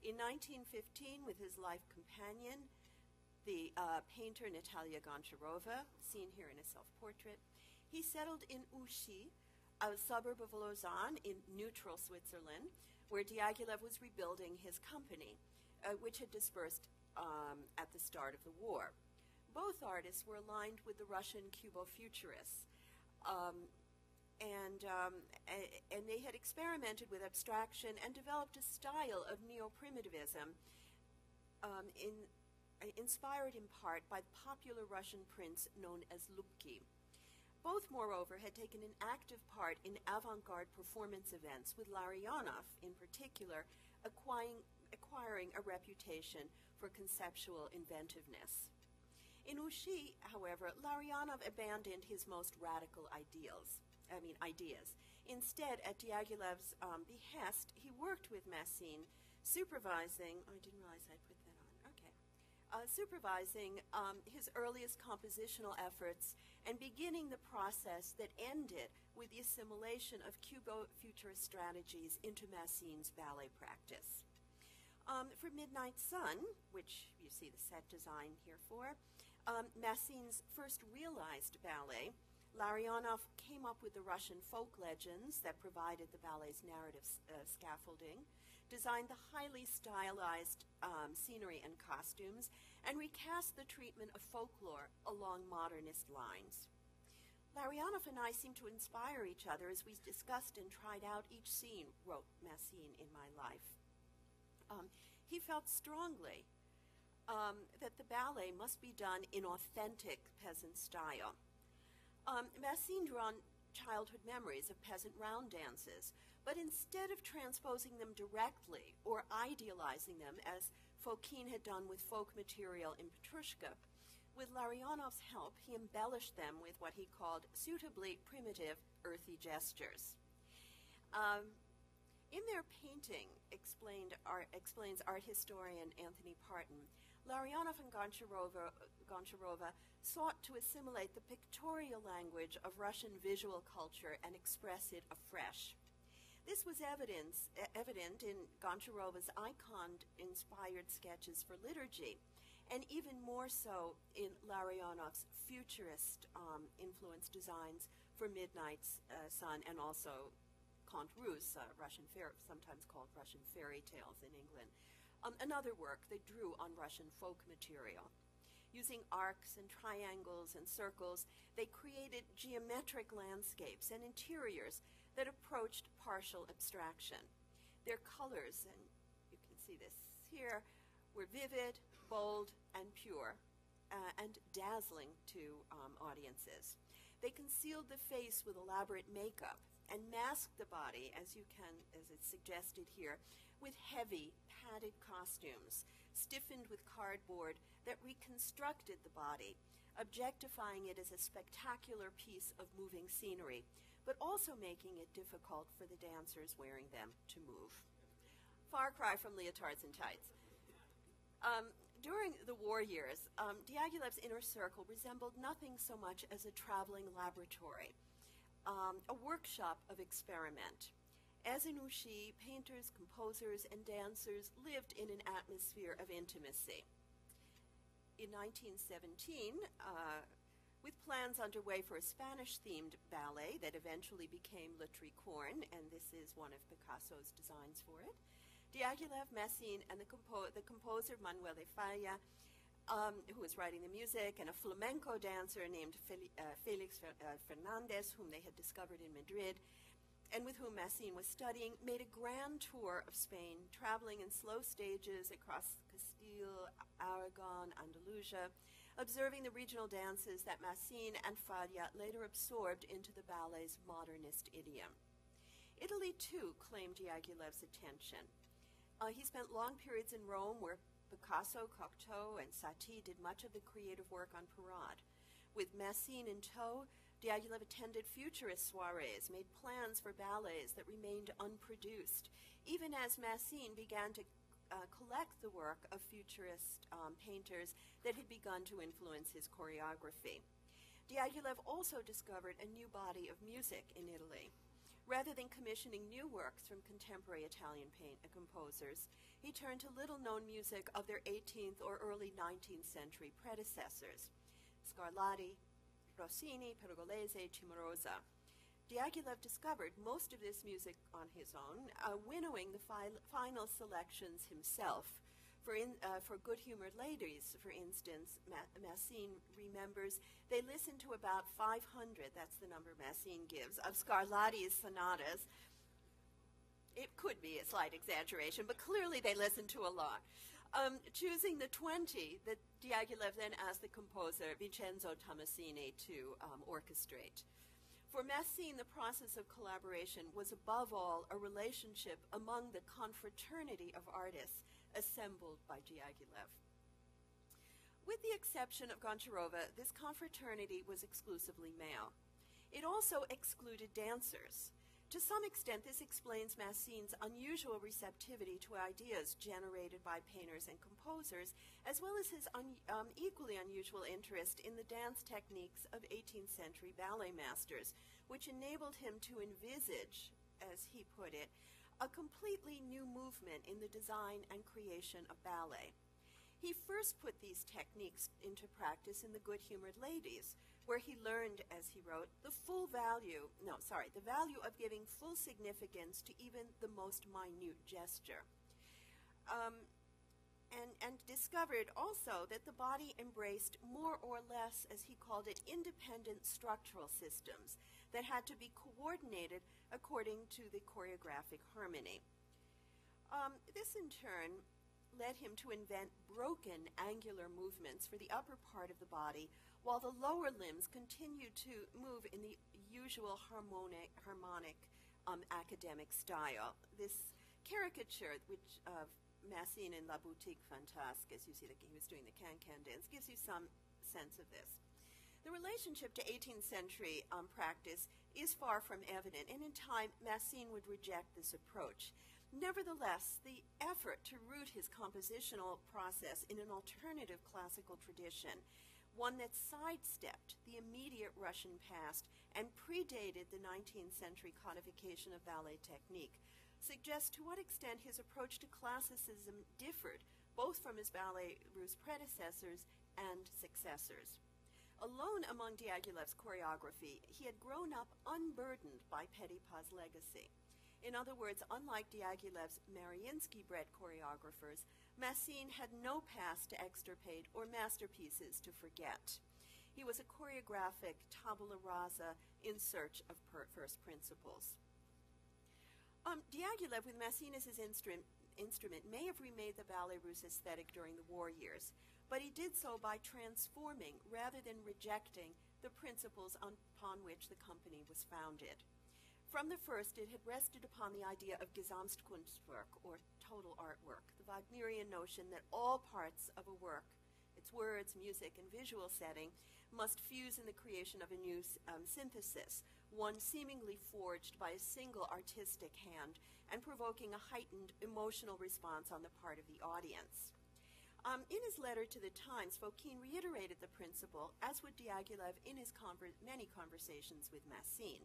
In 1915, with his life companion, the uh, painter Natalia Goncharova, seen here in a self-portrait, he settled in Ouchy, a suburb of Lausanne in neutral Switzerland, where Diaghilev was rebuilding his company, uh, which had dispersed um, at the start of the war. Both artists were aligned with the Russian Cubo-Futurists, um, and, um, a- and they had experimented with abstraction and developed a style of neo-primitivism um, in, uh, inspired in part by the popular Russian prints known as Lubki. Both, moreover, had taken an active part in avant garde performance events, with Larionov, in particular, acquiring, acquiring a reputation for conceptual inventiveness. In Ouchy, however, Larionov abandoned his most radical ideals. I mean, ideas. Instead, at Diaghilev's um, behest, he worked with Massine, supervising. Oh, I didn't realize I put that on. Okay. Uh, supervising um, his earliest compositional efforts and beginning the process that ended with the assimilation of Cubo-futurist strategies into Massine's ballet practice. Um, for Midnight Sun, which you see the set design here for, um, Massine's first realized ballet, Larionov came up with the Russian folk legends that provided the ballet's narrative uh, scaffolding, designed the highly stylized um, scenery and costumes, and recast the treatment of folklore along modernist lines. Larionov and I seem to inspire each other as we discussed and tried out each scene, wrote Massine in my life. Um, he felt strongly um, that the ballet must be done in authentic peasant style. Um, Massine drew on childhood memories of peasant round dances, but instead of transposing them directly or idealizing them as Fokine had done with folk material in Petrushka, with Larionov's help, he embellished them with what he called suitably primitive, earthy gestures. Um, in their painting, explained art, explains art historian Anthony Parton, Larionov and Goncharova, Goncharova sought to assimilate the pictorial language of Russian visual culture and express it afresh. This was evidence, evident in Goncharova's icon-inspired sketches for liturgy, and even more so in Larionov's futurist um, influenced designs for Midnight's uh, Sun and also Contes Russes, uh, Russian fair, sometimes called Russian fairy tales in England. Um, another work that drew on Russian folk material. Using arcs and triangles and circles, they created geometric landscapes and interiors that approached partial abstraction. Their colors, and you can see this here, were vivid, bold, and pure, uh, and dazzling to um, audiences. They concealed the face with elaborate makeup and masked the body, as you can, as it's suggested here, with heavy, padded costumes, stiffened with cardboard that reconstructed the body, objectifying it as a spectacular piece of moving scenery, but also making it difficult for the dancers wearing them to move. Far cry from leotards and tights. Um, during the war years, um, Diaghilev's inner circle resembled nothing so much as a traveling laboratory, um, a workshop of experiment. As in Ouchy, painters, composers, and dancers lived in an atmosphere of intimacy. In 1917, uh, with plans underway for a Spanish-themed ballet that eventually became Le Tricorne, and this is one of Picasso's designs for it, Diaghilev, Massine, and the, compo the composer Manuel de Falla, um, who was writing the music, and a flamenco dancer named uh, Felix uh, Fernandez, whom they had discovered in Madrid, and with whom Massine was studying, made a grand tour of Spain, traveling in slow stages across Castile, Aragon, Andalusia, observing the regional dances that Massine and Falla later absorbed into the ballet's modernist idiom. Italy, too, claimed Diaghilev's attention. Uh, he spent long periods in Rome where Picasso, Cocteau, and Satie did much of the creative work on Parade. With Massine in tow, Diaghilev attended futurist soirees, made plans for ballets that remained unproduced, even as Massine began to uh, collect the work of futurist um, painters that had begun to influence his choreography. Diaghilev also discovered a new body of music in Italy. Rather than commissioning new works from contemporary Italian paint, uh, composers, he turned to little-known music of their 18th or early 19th century predecessors, Scarlatti, Rossini, Pergolesi, Cimarosa. Diaghilev discovered most of this music on his own, uh, winnowing the fi final selections himself for, in, uh, for good-humored ladies, for instance, Ma Massine remembers they listened to about 500, that's the number Massine gives, of Scarlatti's sonatas. It could be a slight exaggeration, but clearly they listened to a lot. Um, choosing the 20 that Diaghilev then asked the composer Vincenzo Tommasini to um, orchestrate. For Massine, the process of collaboration was above all a relationship among the confraternity of artists assembled by Diaghilev. With the exception of Goncharova, this confraternity was exclusively male. It also excluded dancers. To some extent, this explains Massine's unusual receptivity to ideas generated by painters and composers, as well as his un, um, equally unusual interest in the dance techniques of 18th century ballet masters, which enabled him to envisage, as he put it, a completely new movement in the design and creation of ballet. He first put these techniques into practice in The Good Humored Ladies, where he learned, as he wrote, the full value, no, sorry, the value of giving full significance to even the most minute gesture. Um, and, and discovered also that the body embraced more or less, as he called it, independent structural systems that had to be coordinated according to the choreographic harmony. Um, this, in turn, led him to invent broken angular movements for the upper part of the body while the lower limbs continued to move in the usual harmonic, harmonic um, academic style. This caricature, which of Massine in La Boutique Fantasque, as you see that he was doing the can-can dance, gives you some sense of this. The relationship to 18th century um, practice is far from evident, and in time, Massine would reject this approach. Nevertheless, the effort to root his compositional process in an alternative classical tradition one that sidestepped the immediate Russian past and predated the 19th century codification of ballet technique, suggests to what extent his approach to classicism differed both from his Ballets Russes predecessors and successors. Alone among Diaghilev's choreography, he had grown up unburdened by Petipa's legacy. In other words, unlike Diaghilev's Mariinsky-bred choreographers, Massine had no past to extirpate or masterpieces to forget. He was a choreographic tabula rasa in search of first principles. Um, Diaghilev, with Massine as his instrument, instrument, may have remade the Ballets Russes aesthetic during the war years, but he did so by transforming rather than rejecting the principles upon which the company was founded. From the first, it had rested upon the idea of Gesamtkunstwerk, or total artwork, the Wagnerian notion that all parts of a work, its words, music, and visual setting, must fuse in the creation of a new um, synthesis, one seemingly forged by a single artistic hand and provoking a heightened emotional response on the part of the audience. Um, in his letter to the Times, Fokine reiterated the principle, as would Diaghilev in his conver- many conversations with Massine.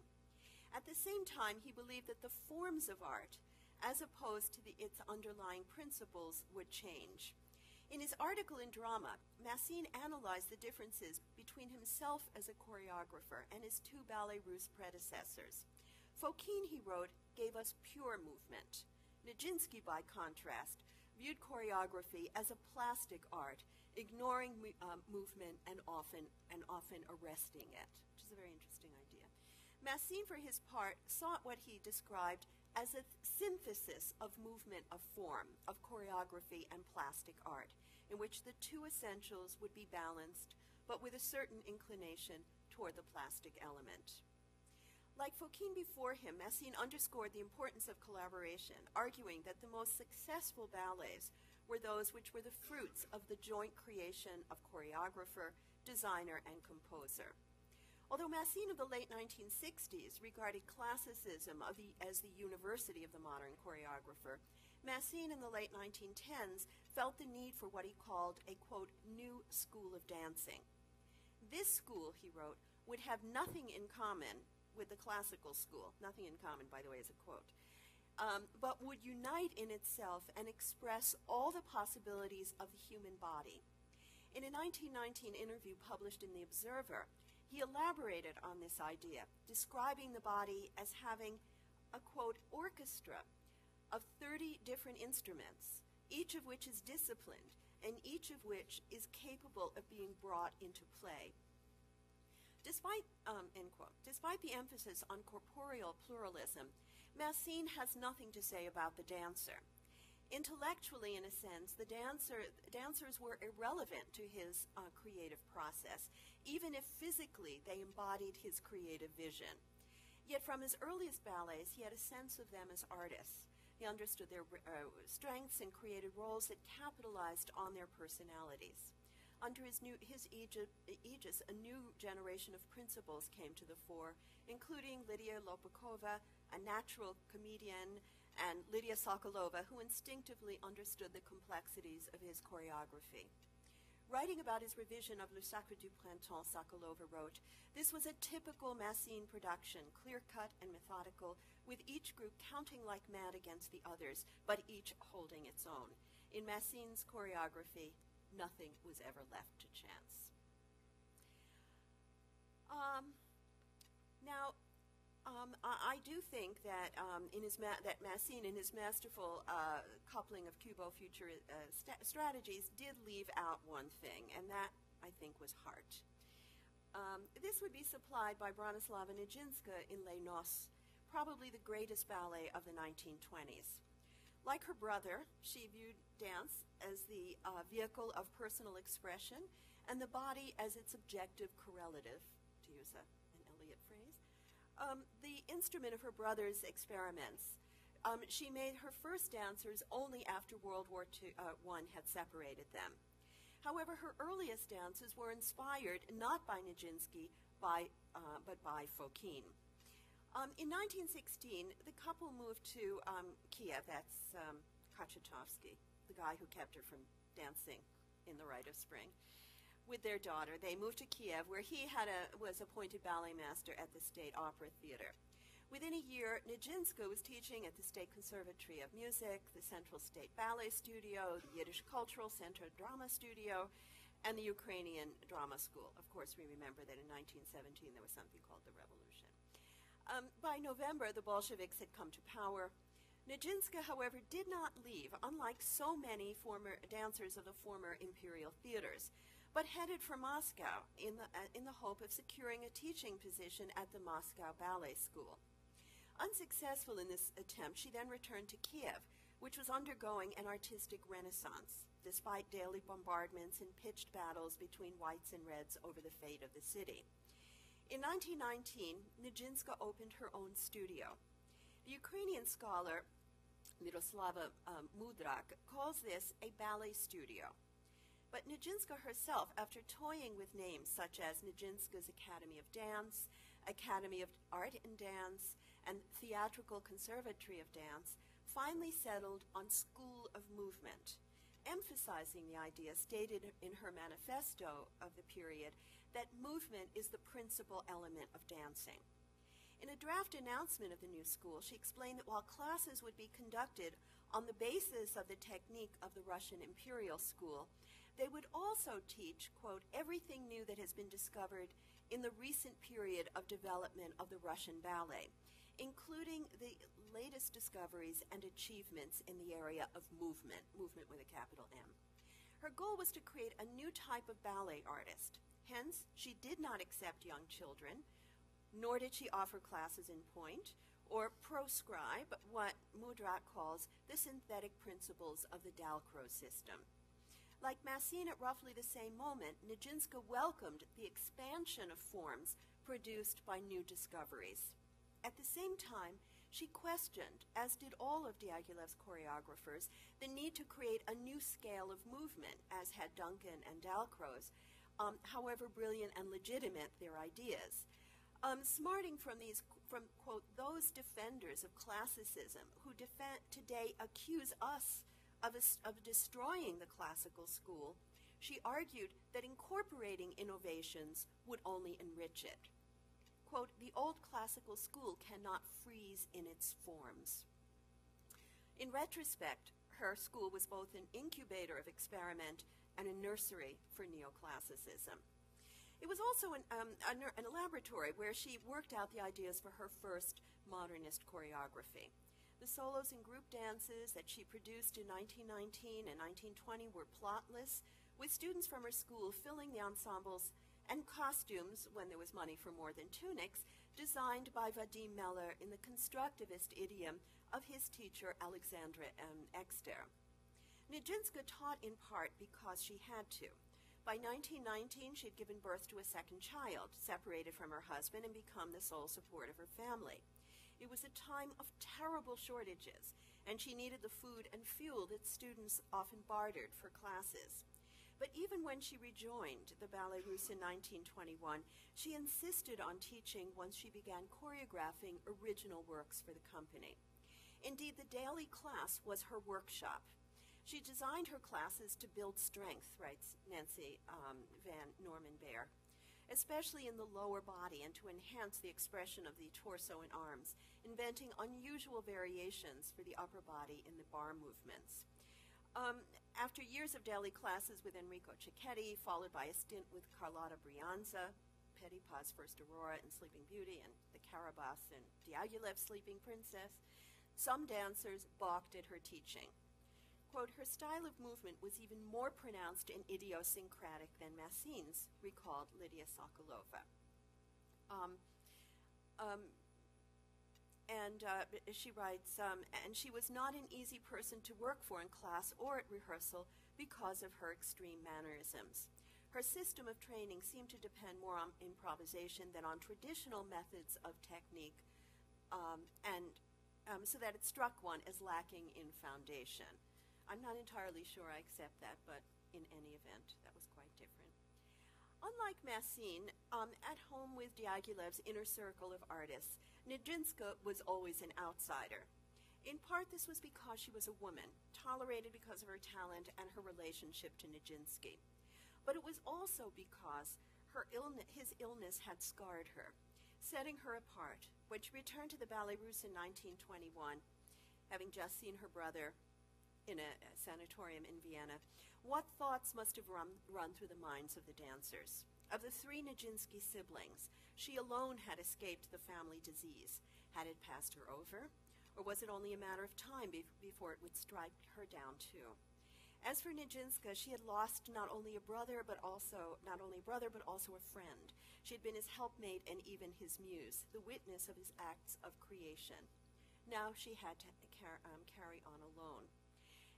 At the same time, he believed that the forms of art, as opposed to the, its underlying principles, would change. In his article in Drama, Massine analyzed the differences between himself as a choreographer and his two Ballets Russes predecessors. Fokine, he wrote, gave us pure movement. Nijinsky, by contrast, viewed choreography as a plastic art, ignoring uh, movement and often, and often arresting it, which is a very interesting idea. Massine, for his part, sought what he described as a th- synthesis of movement of form, of choreography and plastic art, in which the two essentials would be balanced, but with a certain inclination toward the plastic element. Like Fokine before him, Massine underscored the importance of collaboration, arguing that the most successful ballets were those which were the fruits of the joint creation of choreographer, designer, and composer. Although Massine of the late 1960s regarded classicism the, as the university of the modern choreographer, Massine in the late 1910s felt the need for what he called a, quote, new school of dancing. This school, he wrote, would have nothing in common with the classical school, nothing in common, by the way, is a quote, um, but would unite in itself and express all the possibilities of the human body. In a 1919 interview published in The Observer, he elaborated on this idea, describing the body as having a quote orchestra of 30 different instruments, each of which is disciplined and each of which is capable of being brought into play. Despite, um, end quote, despite the emphasis on corporeal pluralism, Massine has nothing to say about the dancer. Intellectually, in a sense, the dancer, dancers were irrelevant to his uh, creative process even if physically they embodied his creative vision. Yet from his earliest ballets, he had a sense of them as artists. He understood their uh, strengths and created roles that capitalized on their personalities. Under his, new, his aegis, a new generation of principals came to the fore, including Lydia Lopukova, a natural comedian, and Lydia Sokolova, who instinctively understood the complexities of his choreography. Writing about his revision of Le Sacre du Printemps, Sokolova wrote, This was a typical Massine production, clear cut and methodical, with each group counting like mad against the others, but each holding its own. In Massine's choreography, nothing was ever left to chance. Um, now, um, I, I, do think that um, in his ma- that Massine, in his masterful uh, coupling of Cubo future uh, st- strategies, did leave out one thing, and that I think was heart. Um, this would be supplied by Bronislava Nijinsky in Les Noces, probably the greatest ballet of the 1920s. Like her brother, she viewed dance as the uh, vehicle of personal expression and the body as its objective correlative, to use a an Eliot phrase. um, the instrument of her brother's experiments. Um, she made her first dancers only after World War II, uh, I had separated them. However, her earliest dances were inspired not by Nijinsky, by, uh, but by Fokine. Um, in 1916, the couple moved to um, Kiev. That's um, the guy who kept her from dancing in the Rite of Spring with their daughter. They moved to Kiev, where he had a, was appointed ballet master at the State Opera Theater. Within a year, Nijinska was teaching at the State Conservatory of Music, the Central State Ballet Studio, the Yiddish Cultural Center Drama Studio, and the Ukrainian Drama School. Of course, we remember that in 1917 there was something called the Revolution. Um, by November, the Bolsheviks had come to power. Nijinsky, however, did not leave, unlike so many former dancers of the former imperial theaters but headed for Moscow in the, uh, in the hope of securing a teaching position at the Moscow Ballet School. Unsuccessful in this attempt, she then returned to Kiev, which was undergoing an artistic renaissance, despite daily bombardments and pitched battles between whites and reds over the fate of the city. In 1919, Nijinska opened her own studio. The Ukrainian scholar Miroslava um, Mudrak calls this a ballet studio. But Nijinska herself, after toying with names such as Nijinska's Academy of Dance, Academy of Art and Dance, and Theatrical Conservatory of Dance, finally settled on School of Movement, emphasizing the idea stated in her manifesto of the period that movement is the principal element of dancing. In a draft announcement of the new school, she explained that while classes would be conducted on the basis of the technique of the Russian Imperial School, they would also teach, quote, everything new that has been discovered in the recent period of development of the Russian ballet, including the latest discoveries and achievements in the area of movement, movement with a capital M. Her goal was to create a new type of ballet artist. Hence, she did not accept young children, nor did she offer classes in pointe or proscribe what Mudrak calls the synthetic principles of the Dalcroze system. Like Massine at roughly the same moment, Nijinsky welcomed the expansion of forms produced by new discoveries. At the same time, she questioned, as did all of Diaghilev's choreographers, the need to create a new scale of movement, as had Duncan and Dalcroze, um, however brilliant and legitimate their ideas. Um, smarting from these, from quote, those defenders of classicism who defend, today accuse us of, a, of destroying the classical school, she argued that incorporating innovations would only enrich it. Quote, the old classical school cannot freeze in its forms. In retrospect, her school was both an incubator of experiment and a nursery for neoclassicism. It was also an, um, a, an, laboratory where she worked out the ideas for her first modernist choreography. The solos and group dances that she produced in 1919 and 1920 were plotless, with students from her school filling the ensembles and costumes, when there was money for more than tunics, designed by Vadim Meller in the constructivist idiom of his teacher Alexandra M. Exter. Nijinsky taught in part because she had to. By 1919, she had given birth to a second child, separated from her husband, and become the sole support of her family. It was a time of terrible shortages, and she needed the food and fuel that students often bartered for classes. But even when she rejoined the Ballets Russes in 1921, she insisted on teaching once she began choreographing original works for the company. Indeed, the daily class was her workshop. She designed her classes to build strength, writes Nancy um, Van Norman Baer, especially in the lower body and to enhance the expression of the torso and arms, inventing unusual variations for the upper body in the barre movements. Um, after years of daily classes with Enrico Cecchetti, followed by a stint with Carlotta Brianza, Petipa's first Aurora in Sleeping Beauty, and the Carabosse in Diaghilev's Sleeping Princess, some dancers balked at her teaching. Quote, her style of movement was even more pronounced and idiosyncratic than Massine's, recalled Lydia Sokolova. Um, um, and uh, she writes, um, and she was not an easy person to work for in class or at rehearsal because of her extreme mannerisms. Her system of training seemed to depend more on improvisation than on traditional methods of technique, um, and um, so that it struck one as lacking in foundation. I'm not entirely sure I accept that, but in any event, that was quite different. Unlike Massine, um, at home with Diaghilev's inner circle of artists, Nijinsky was always an outsider. In part, this was because she was a woman, tolerated because of her talent and her relationship to Nijinsky. But it was also because her illness, his illness had scarred her, setting her apart. When she returned to the Ballets Russes in 1921, having just seen her brother in a, sanatorium in Vienna, what thoughts must have run, run through the minds of the dancers? Of the three Nijinsky siblings, she alone had escaped the family disease. Had it passed her over? Or was it only a matter of time be- before it would strike her down too? As for Nijinsky, she had lost not only a brother, but also not only a brother, but also a friend. She had been his helpmate and even his muse, the witness of his acts of creation. Now she had to car- um, carry on alone.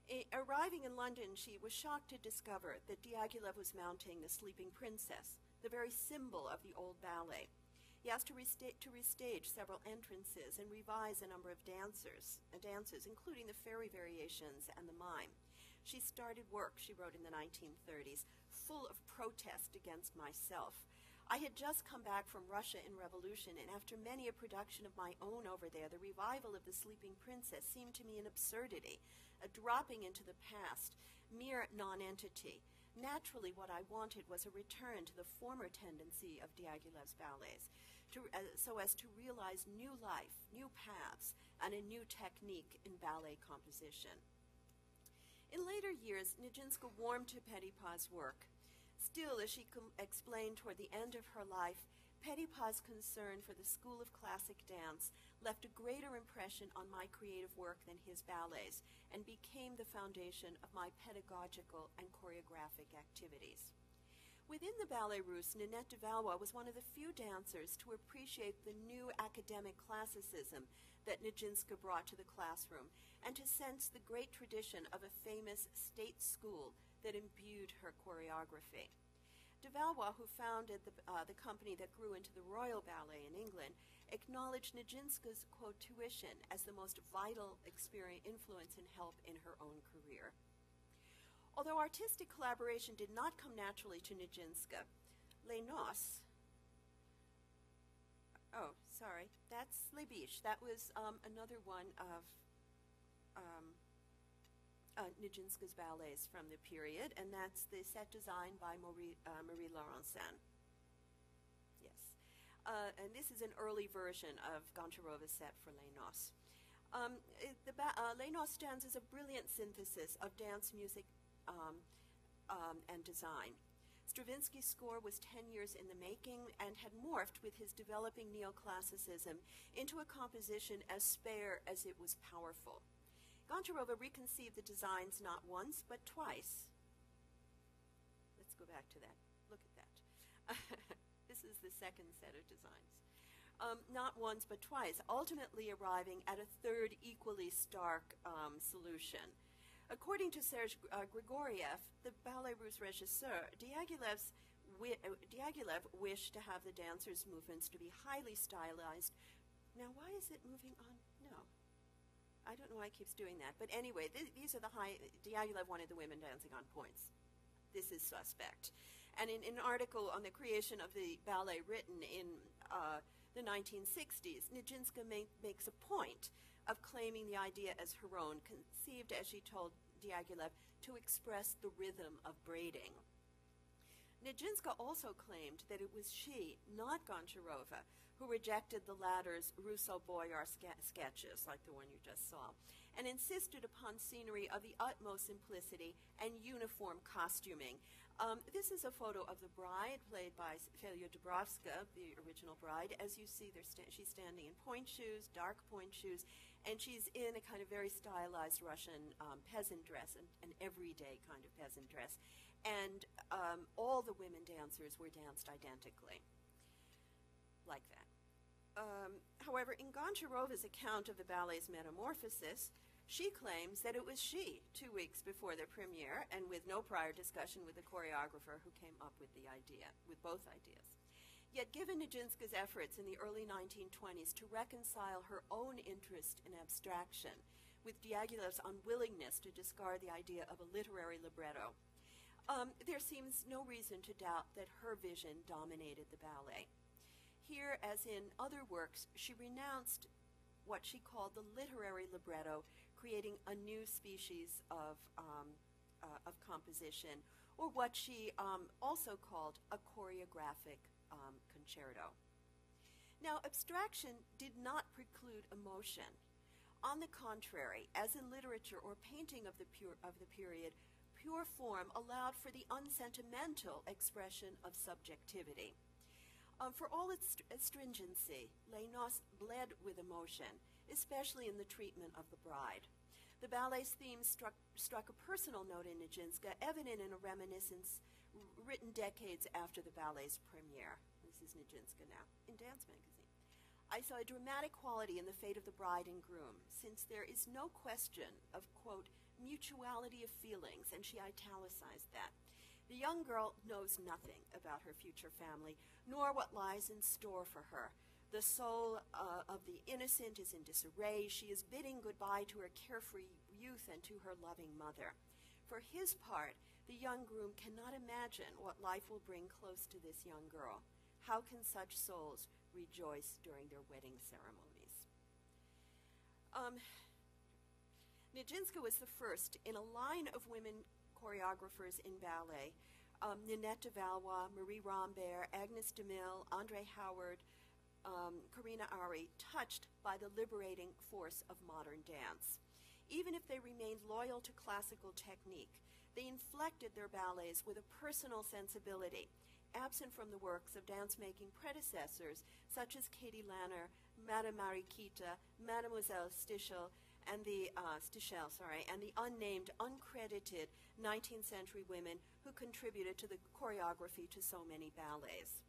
Arriving in London, she was shocked to discover that Diaghilev was mounting the Sleeping Princess, the very symbol of the old ballet. He asked to, resta- to restage several entrances and revise a number of dancers, uh, dances, including the fairy variations and the mime. She started work, she wrote in the 1930s, full of protest against myself. I had just come back from Russia in revolution, and after many a production of my own over there, the revival of The Sleeping Princess seemed to me an absurdity, a dropping into the past, mere nonentity. Naturally, what I wanted was a return to the former tendency of Diaghilev's ballets, to, uh, so as to realize new life, new paths, and a new technique in ballet composition. In later years, Nijinsky warmed to Petipa's work. Still, as she explained toward the end of her life, Petipa's concern for the school of classic dance left a greater impression on my creative work than his ballets and became the foundation of my pedagogical and choreographic activities. Within the Ballets Russes, Ninette de Valois was one of the few dancers to appreciate the new academic classicism that Nijinsky brought to the classroom and to sense the great tradition of a famous state school that imbued her choreography. De Valois, who founded the, uh, the company that grew into the Royal Ballet in England, acknowledged Nijinska's, quote tuition as the most vital influence and help in her own career. Although artistic collaboration did not come naturally to Nijinska, Les Noces, oh, sorry, that's Les. That was um, another one of um, uh, Nijinsky's ballets from the period, and that's the set designed by Marie, uh, Marie Laurencin. Yes. Uh, and this is an early version of Goncharova's set for Les Noces. Um, it, the uh, as a brilliant synthesis of dance music um, um, and design. Stravinsky's score was 10 years in the making and had morphed with his developing neoclassicism into a composition as spare as it was powerful. Goncharova reconceived the designs not once, but twice. Let's go back to that. Look at that. this is the second set of designs. Um, not once, but twice, ultimately arriving at a third equally stark um, solution. According to Serge uh, Grigoriev, the Ballets Russes regisseur, Diaghilev's wi- uh, Diaghilev wished to have the dancers' movements to be highly stylized. Now, why is it moving on? I don't know why it keeps doing that. But anyway, th- these are the high. Diaghilev wanted the women dancing on points. this is suspect. And in, in an article on the creation of the ballet written in uh, the 1960s, Nijinsky make, makes a point of claiming the idea as her own, conceived, as she told Diaghilev, to express the rhythm of braiding. Nijinska also claimed that it was she, not Goncharova, who rejected the latter's Russo Boyar sketches, like the one you just saw, and insisted upon scenery of the utmost simplicity and uniform costuming. Um, this is a photo of the bride, played by Felia Dubrovska, the original bride. As you see, sta- she's standing in pointe shoes, dark pointe shoes, and she's in a kind of very stylized Russian um, peasant dress, an, an everyday kind of peasant dress. And um, all the women dancers were danced identically, like that. Um, however, in Goncharova's account of the ballet's metamorphosis, she claims that it was she, two weeks before the premiere, and with no prior discussion with the choreographer, who came up with the idea, with both ideas. Yet, given Nijinska's efforts in the early 1920s to reconcile her own interest in abstraction with Diaghilev's unwillingness to discard the idea of a literary libretto, um, there seems no reason to doubt that her vision dominated the ballet. Here, as in other works, she renounced what she called the literary libretto, creating a new species of, um, uh, of composition, or what she um, also called a choreographic um, concerto. Now, abstraction did not preclude emotion. On the contrary, as in literature or painting of the, pure, of the period, pure form allowed for the unsentimental expression of subjectivity. Um, for all its astringency, Les Noces bled with emotion, especially in the treatment of the bride. The ballet's theme struck, struck a personal note in Nijinsky, evident in a reminiscence written decades after the ballet's premiere. This is Nijinsky now, in Dance Magazine. I saw a dramatic quality in the fate of the bride and groom, since there is no question of, quote, mutuality of feelings, and she italicized that. The young girl knows nothing about her future family, nor what lies in store for her. The soul uh, of the innocent is in disarray. She is bidding goodbye to her carefree youth and to her loving mother. For his part, the young groom cannot imagine what life will bring close to this young girl. How can such souls rejoice during their wedding ceremonies? Um, was the first in a line of women choreographers in ballet um, Ninette de Valois, Marie Rambert, Agnes de Mille, Andrée Howard, um, Carina Ari, touched by the liberating force of modern dance. Even if they remained loyal to classical technique, they inflected their ballets with a personal sensibility, absent from the works of dance-making predecessors such as Katti Lanner, Madame Mariquita, Mademoiselle Stichel, and the uh, Stichel, sorry, and the unnamed, uncredited 19th century women who contributed to the choreography to so many ballets.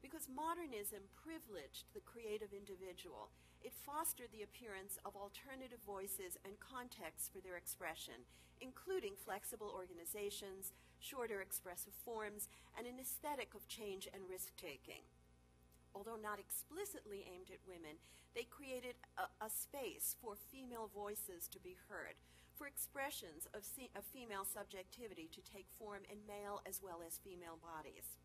Because modernism privileged the creative individual, it fostered the appearance of alternative voices and contexts for their expression, including flexible organizations, shorter expressive forms, and an aesthetic of change and risk taking although not explicitly aimed at women, they created a, a space for female voices to be heard, for expressions of, of female subjectivity to take form in male as well as female bodies.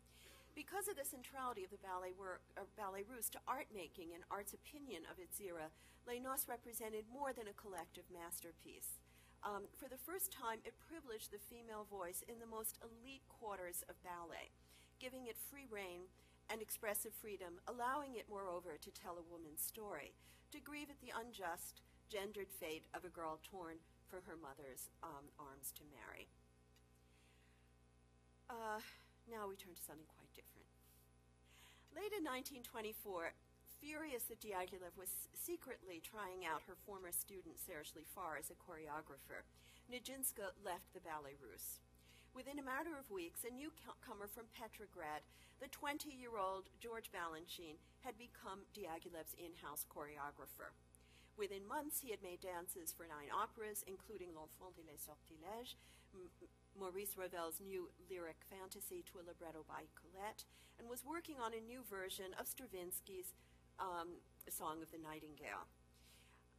Because of the centrality of the ballet work, uh, Ballets Russes to art making and art's opinion of its era, Les Noces represented more than a collective masterpiece. Um, for the first time, it privileged the female voice in the most elite quarters of ballet, giving it free reign and expressive freedom, allowing it, moreover, to tell a woman's story, to grieve at the unjust, gendered fate of a girl torn from her mother's um, arms to marry. Uh, now we turn to something quite different. Late in 1924, furious that Diaghilev was secretly trying out her former student Serge Lifar as a choreographer, Nijinsky left the Ballets Russes. Within a matter of weeks, a newcomer from Petrograd, the 20 year old George Balanchine, had become Diaghilev's in house choreographer. Within months, he had made dances for nine operas, including L'Enfant de les Sortilèges, Maurice Ravel's new lyric fantasy to a libretto by Colette, and was working on a new version of Stravinsky's um, Song of the Nightingale.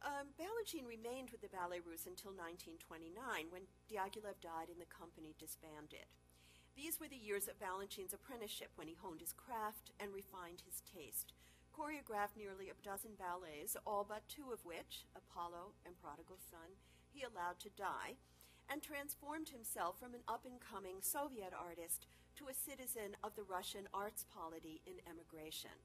Um, Balanchine remained with the Ballets Russes until 1929, when Diaghilev died and the company disbanded. These were the years of Balanchine's apprenticeship when he honed his craft and refined his taste. Choreographed nearly a dozen ballets, all but two of which, Apollo and Prodigal Son, he allowed to die, and transformed himself from an up and coming Soviet artist to a citizen of the Russian arts polity in emigration.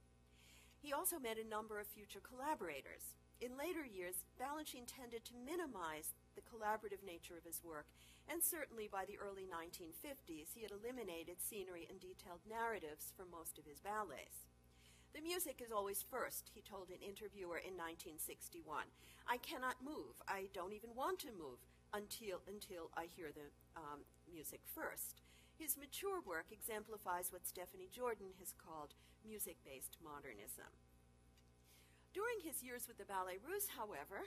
He also met a number of future collaborators. In later years, Balanchine tended to minimize the collaborative nature of his work, and certainly by the early 1950s, he had eliminated scenery and detailed narratives from most of his ballets. The music is always first, he told an interviewer in 1961. I cannot move. I don't even want to move until, until I hear the um, music first. His mature work exemplifies what Stephanie Jordan has called music based modernism. During his years with the Ballets Russes, however,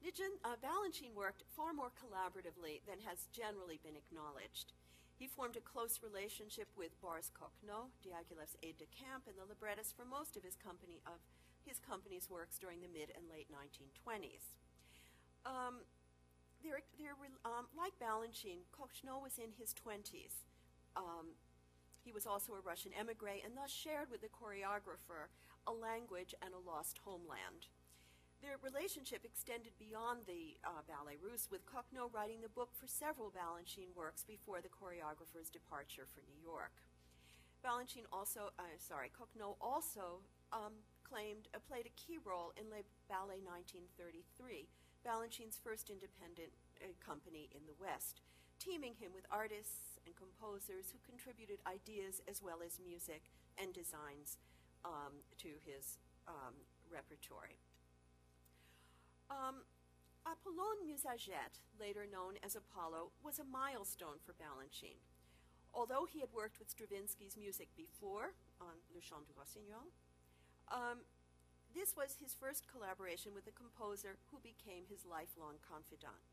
Nijin, uh, Balanchine worked far more collaboratively than has generally been acknowledged. He formed a close relationship with Boris Kochno, Diaghilev's aide de camp and the librettist for most of his company of his company's works during the mid and late 1920s. Um, they're, they're, um, like Balanchine, Kochno was in his 20s. Um, he was also a Russian emigre and thus shared with the choreographer a language and a lost homeland. Their relationship extended beyond the uh, Ballets Russes, with Kochno writing the book for several Balanchine works before the choreographer's departure for New York. Balanchine also, uh, sorry, Kochno also um, claimed, uh, played a key role in Les Ballets 1933, Balanchine's first independent uh, company in the West, teaming him with artists and composers who contributed ideas as well as music and designs um, to his um, repertory. Um, Apollon Musaget, later known as Apollo, was a milestone for Balanchine. Although he had worked with Stravinsky's music before on Le Chant du Rossignol, um, this was his first collaboration with a composer who became his lifelong confidant.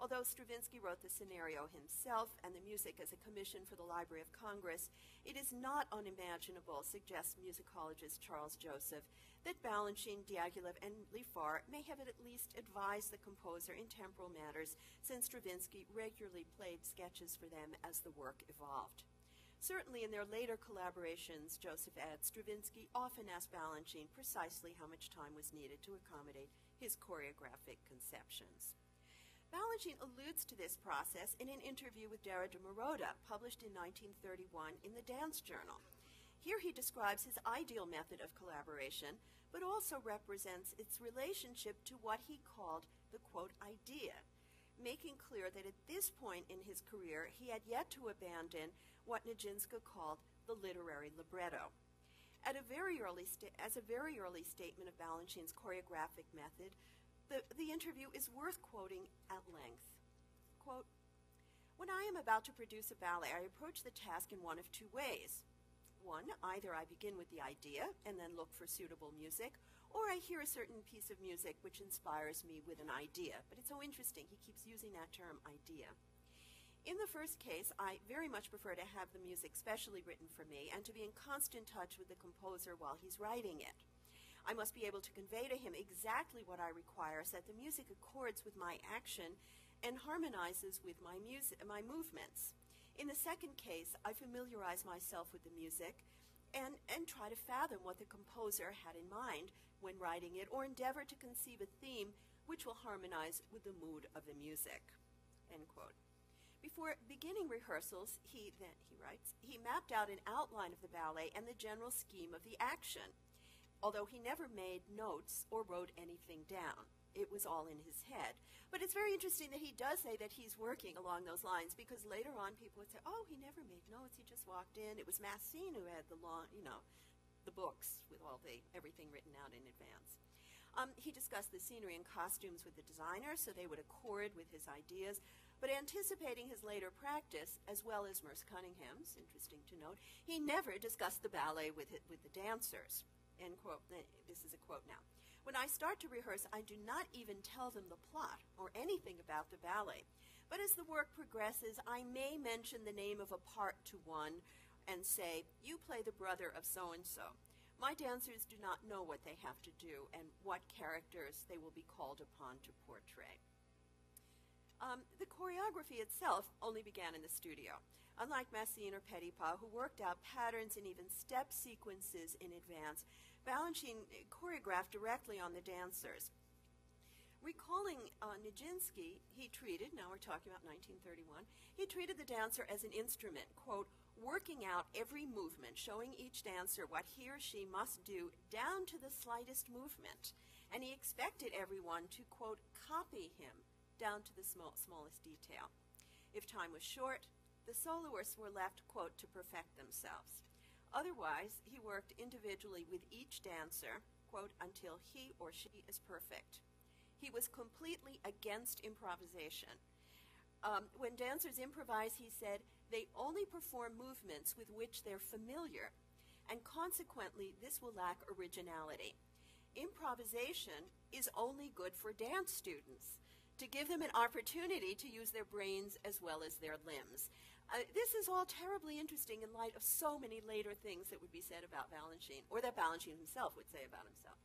Although Stravinsky wrote the scenario himself and the music as a commission for the Library of Congress, it is not unimaginable, suggests musicologist Charles Joseph, that Balanchine, Diaghilev, and Lifar may have at least advised the composer in temporal matters, since Stravinsky regularly played sketches for them as the work evolved. Certainly in their later collaborations, Joseph adds, Stravinsky often asked Balanchine precisely how much time was needed to accommodate his choreographic conceptions. Balanchine alludes to this process in an interview with Derra de Moroda, published in 1931 in the Dance Journal. Here he describes his ideal method of collaboration, but also represents its relationship to what he called the quote idea, making clear that at this point in his career he had yet to abandon what Nijinsky called the literary libretto. At a very early sta- as a very early statement of Balanchine's choreographic method, the, the interview is worth quoting at length. Quote, when I am about to produce a ballet, I approach the task in one of two ways. One, either I begin with the idea and then look for suitable music, or I hear a certain piece of music which inspires me with an idea. But it's so interesting, he keeps using that term idea. In the first case, I very much prefer to have the music specially written for me and to be in constant touch with the composer while he's writing it. I must be able to convey to him exactly what I require so that the music accords with my action and harmonizes with my, music, my movements. In the second case, I familiarize myself with the music and, and try to fathom what the composer had in mind when writing it or endeavor to conceive a theme which will harmonize with the mood of the music. End quote. Before beginning rehearsals, he then he writes, he mapped out an outline of the ballet and the general scheme of the action although he never made notes or wrote anything down. It was all in his head. But it's very interesting that he does say that he's working along those lines because later on people would say, oh, he never made notes. He just walked in. It was Massine who had the long, you know, the books with all the everything written out in advance. Um, he discussed the scenery and costumes with the designer so they would accord with his ideas. But anticipating his later practice, as well as Merce Cunningham's, interesting to note, he never discussed the ballet with, it, with the dancers. End quote. This is a quote now. When I start to rehearse, I do not even tell them the plot or anything about the ballet. But as the work progresses, I may mention the name of a part to one and say, You play the brother of so and so. My dancers do not know what they have to do and what characters they will be called upon to portray. Um, the choreography itself only began in the studio. Unlike Massine or Petipa, who worked out patterns and even step sequences in advance, Balanchine choreographed directly on the dancers. Recalling uh, Nijinsky, he treated, now we're talking about 1931, he treated the dancer as an instrument, quote, working out every movement, showing each dancer what he or she must do down to the slightest movement. And he expected everyone to, quote, copy him down to the small, smallest detail. If time was short, the soloists were left, quote, to perfect themselves. Otherwise, he worked individually with each dancer, quote, until he or she is perfect. He was completely against improvisation. Um, when dancers improvise, he said, they only perform movements with which they're familiar, and consequently, this will lack originality. Improvisation is only good for dance students to give them an opportunity to use their brains as well as their limbs. Uh, this is all terribly interesting in light of so many later things that would be said about Balanchine, or that Balanchine himself would say about himself.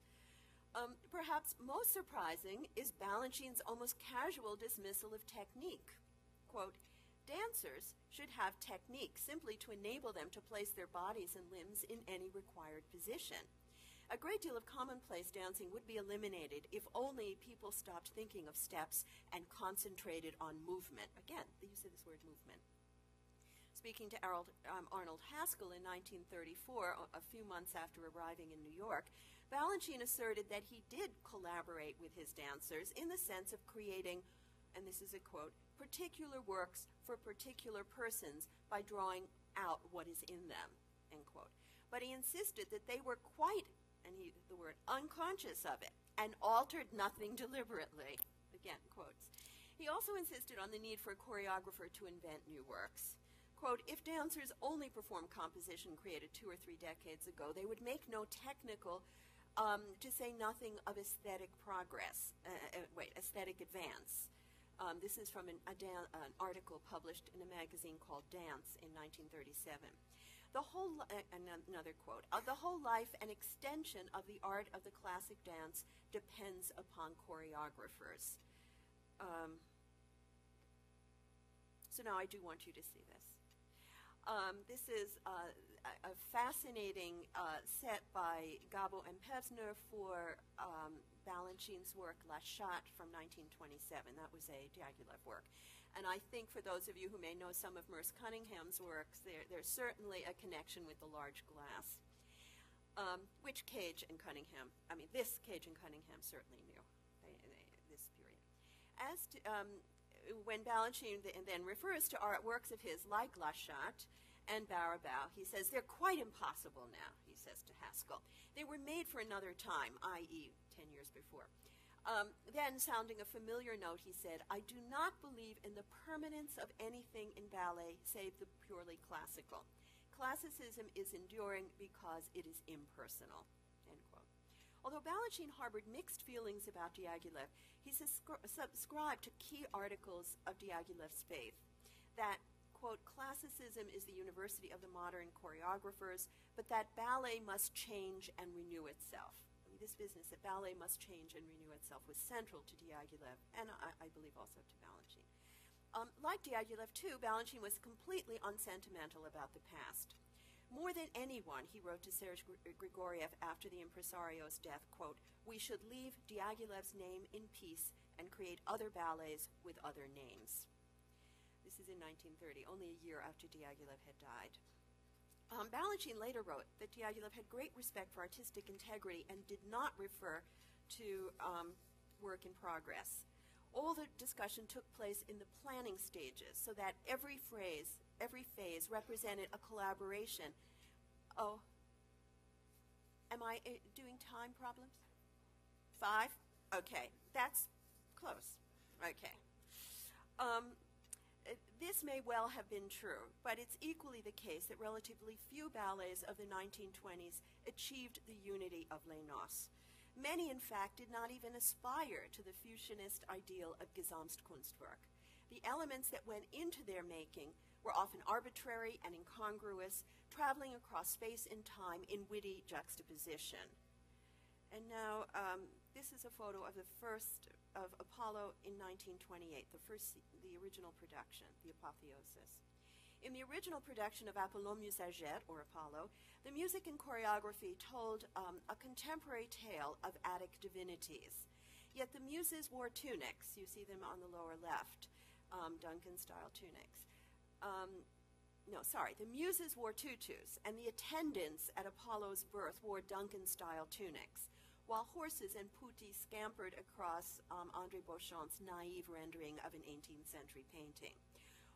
Um, perhaps most surprising is Balanchine's almost casual dismissal of technique. Quote, Dancers should have technique simply to enable them to place their bodies and limbs in any required position. A great deal of commonplace dancing would be eliminated if only people stopped thinking of steps and concentrated on movement. Again, the use of this word movement. Speaking to Arnold, um, Arnold Haskell in 1934, a, a few months after arriving in New York, Balanchine asserted that he did collaborate with his dancers in the sense of creating, and this is a quote, particular works for particular persons by drawing out what is in them, end quote. But he insisted that they were quite and he, the word unconscious of it, and altered nothing deliberately. Again, quotes. He also insisted on the need for a choreographer to invent new works. Quote, if dancers only perform composition created two or three decades ago, they would make no technical, um, to say nothing of aesthetic progress, uh, uh, wait, aesthetic advance. Um, this is from an, an article published in a magazine called Dance in 1937. The whole, uh, another quote, uh, the whole life and extension of the art of the classic dance depends upon choreographers. Um, so now I do want you to see this. Um, this is uh, a, fascinating uh, set by Gabo and Pevsner for um, Balanchine's work La Chatte from 1927. That was a Diaghilev work. And I think for those of you who may know some of Merce Cunningham's works, there, there's certainly a connection with the large glass. Um, which Cage and Cunningham, I mean, this Cage and Cunningham certainly knew they, they, this period. As to, um, when Balanchine th- then refers to art works of his like La Chatte and Barabau, he says they're quite impossible now, he says to Haskell. They were made for another time, i.e., 10 years before. Um, then, sounding a familiar note, he said, I do not believe in the permanence of anything in ballet save the purely classical. Classicism is enduring because it is impersonal. Although Balanchine harbored mixed feelings about Diaghilev, he subscribed to key articles of Diaghilev's faith that, quote, classicism is the university of the modern choreographers, but that ballet must change and renew itself this business that ballet must change and renew itself was central to Diaghilev, and I, I believe also to Balanchine. Um, like Diaghilev, too, Balanchine was completely unsentimental about the past. More than anyone, he wrote to Serge Grigoriev after the impresario's death, quote, we should leave Diaghilev's name in peace and create other ballets with other names. This is in 1930, only a year after Diaghilev had died. Um, Balanchine later wrote that Diaghilev had great respect for artistic integrity and did not refer to um, work in progress. All the discussion took place in the planning stages so that every phrase, every phase represented a collaboration. Oh, am I uh, doing time problems? Five? Okay, that's close. Okay. Um, this may well have been true, but it's equally the case that relatively few ballets of the 1920s achieved the unity of Les Noces. Many, in fact, did not even aspire to the fusionist ideal of Gesamtkunstwerk. The elements that went into their making were often arbitrary and incongruous, traveling across space and time in witty juxtaposition. And now, um, this is a photo of the first of Apollo in 1928, the first, the original production, the apotheosis. In the original production of Apollon Musaget, or Apollo, the music and choreography told um, a contemporary tale of Attic divinities. Yet the muses wore tunics. You see them on the lower left, um, Duncan style tunics. Um, no, sorry, the muses wore tutus, and the attendants at Apollo's birth wore Duncan style tunics, while horses and putti scampered across um, Andre Bauchant's naive rendering of an 18th century painting.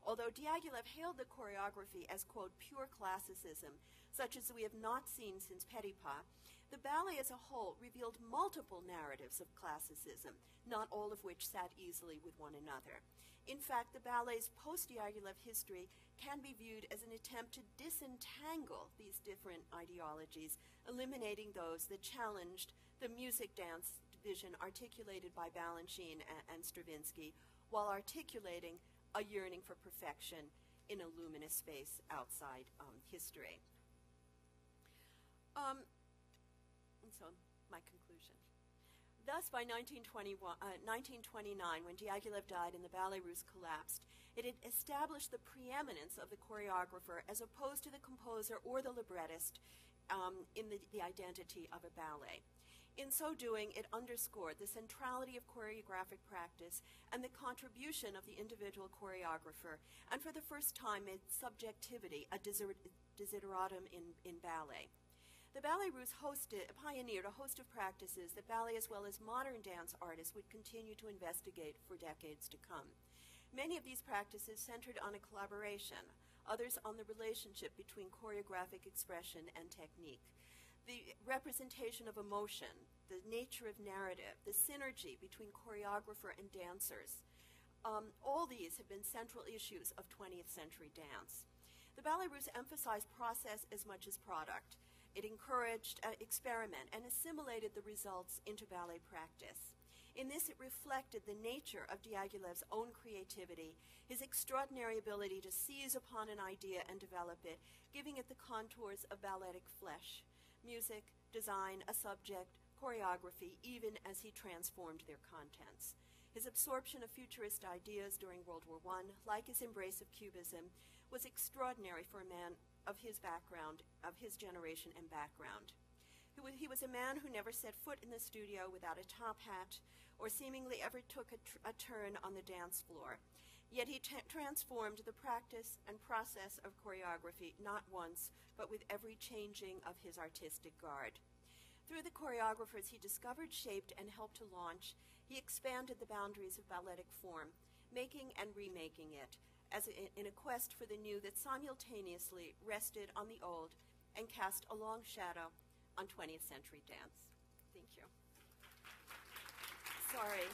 Although Diaghilev hailed the choreography as, quote, pure classicism, such as we have not seen since Petipa, the ballet as a whole revealed multiple narratives of classicism, not all of which sat easily with one another. In fact, the ballet's post Diaghilev history can be viewed as an attempt to disentangle these different ideologies, eliminating those that challenged the music dance vision articulated by Balanchine and, and Stravinsky, while articulating a yearning for perfection in a luminous space outside um, history. Um, and so, my conclusion. Thus, by 1921, uh, 1929, when Diaghilev died and the Ballets Russes collapsed, it had established the preeminence of the choreographer as opposed to the composer or the librettist um, in the, the identity of a ballet. In so doing, it underscored the centrality of choreographic practice and the contribution of the individual choreographer, and for the first time made subjectivity a desideratum in, in ballet. The Ballets Russes hosted, pioneered a host of practices that ballet as well as modern dance artists would continue to investigate for decades to come. Many of these practices centered on a collaboration, others on the relationship between choreographic expression and technique the representation of emotion, the nature of narrative, the synergy between choreographer and dancers. Um, all these have been central issues of 20th century dance. The Ballets Russes emphasized process as much as product. It encouraged uh, experiment and assimilated the results into ballet practice. In this, it reflected the nature of Diaghilev's own creativity, his extraordinary ability to seize upon an idea and develop it, giving it the contours of balletic flesh music, design, a subject, choreography, even as he transformed their contents. His absorption of futurist ideas during World War I, like his embrace of Cubism, was extraordinary for a man of his background, of his generation and background. He was a man who never set foot in the studio without a top hat or seemingly ever took a, tr- a turn on the dance floor. Yet he t- transformed the practice and process of choreography not once, but with every changing of his artistic guard. Through the choreographers he discovered, shaped, and helped to launch, he expanded the boundaries of balletic form, making and remaking it, as a, in a quest for the new that simultaneously rested on the old and cast a long shadow on 20th century dance. Thank you. Sorry.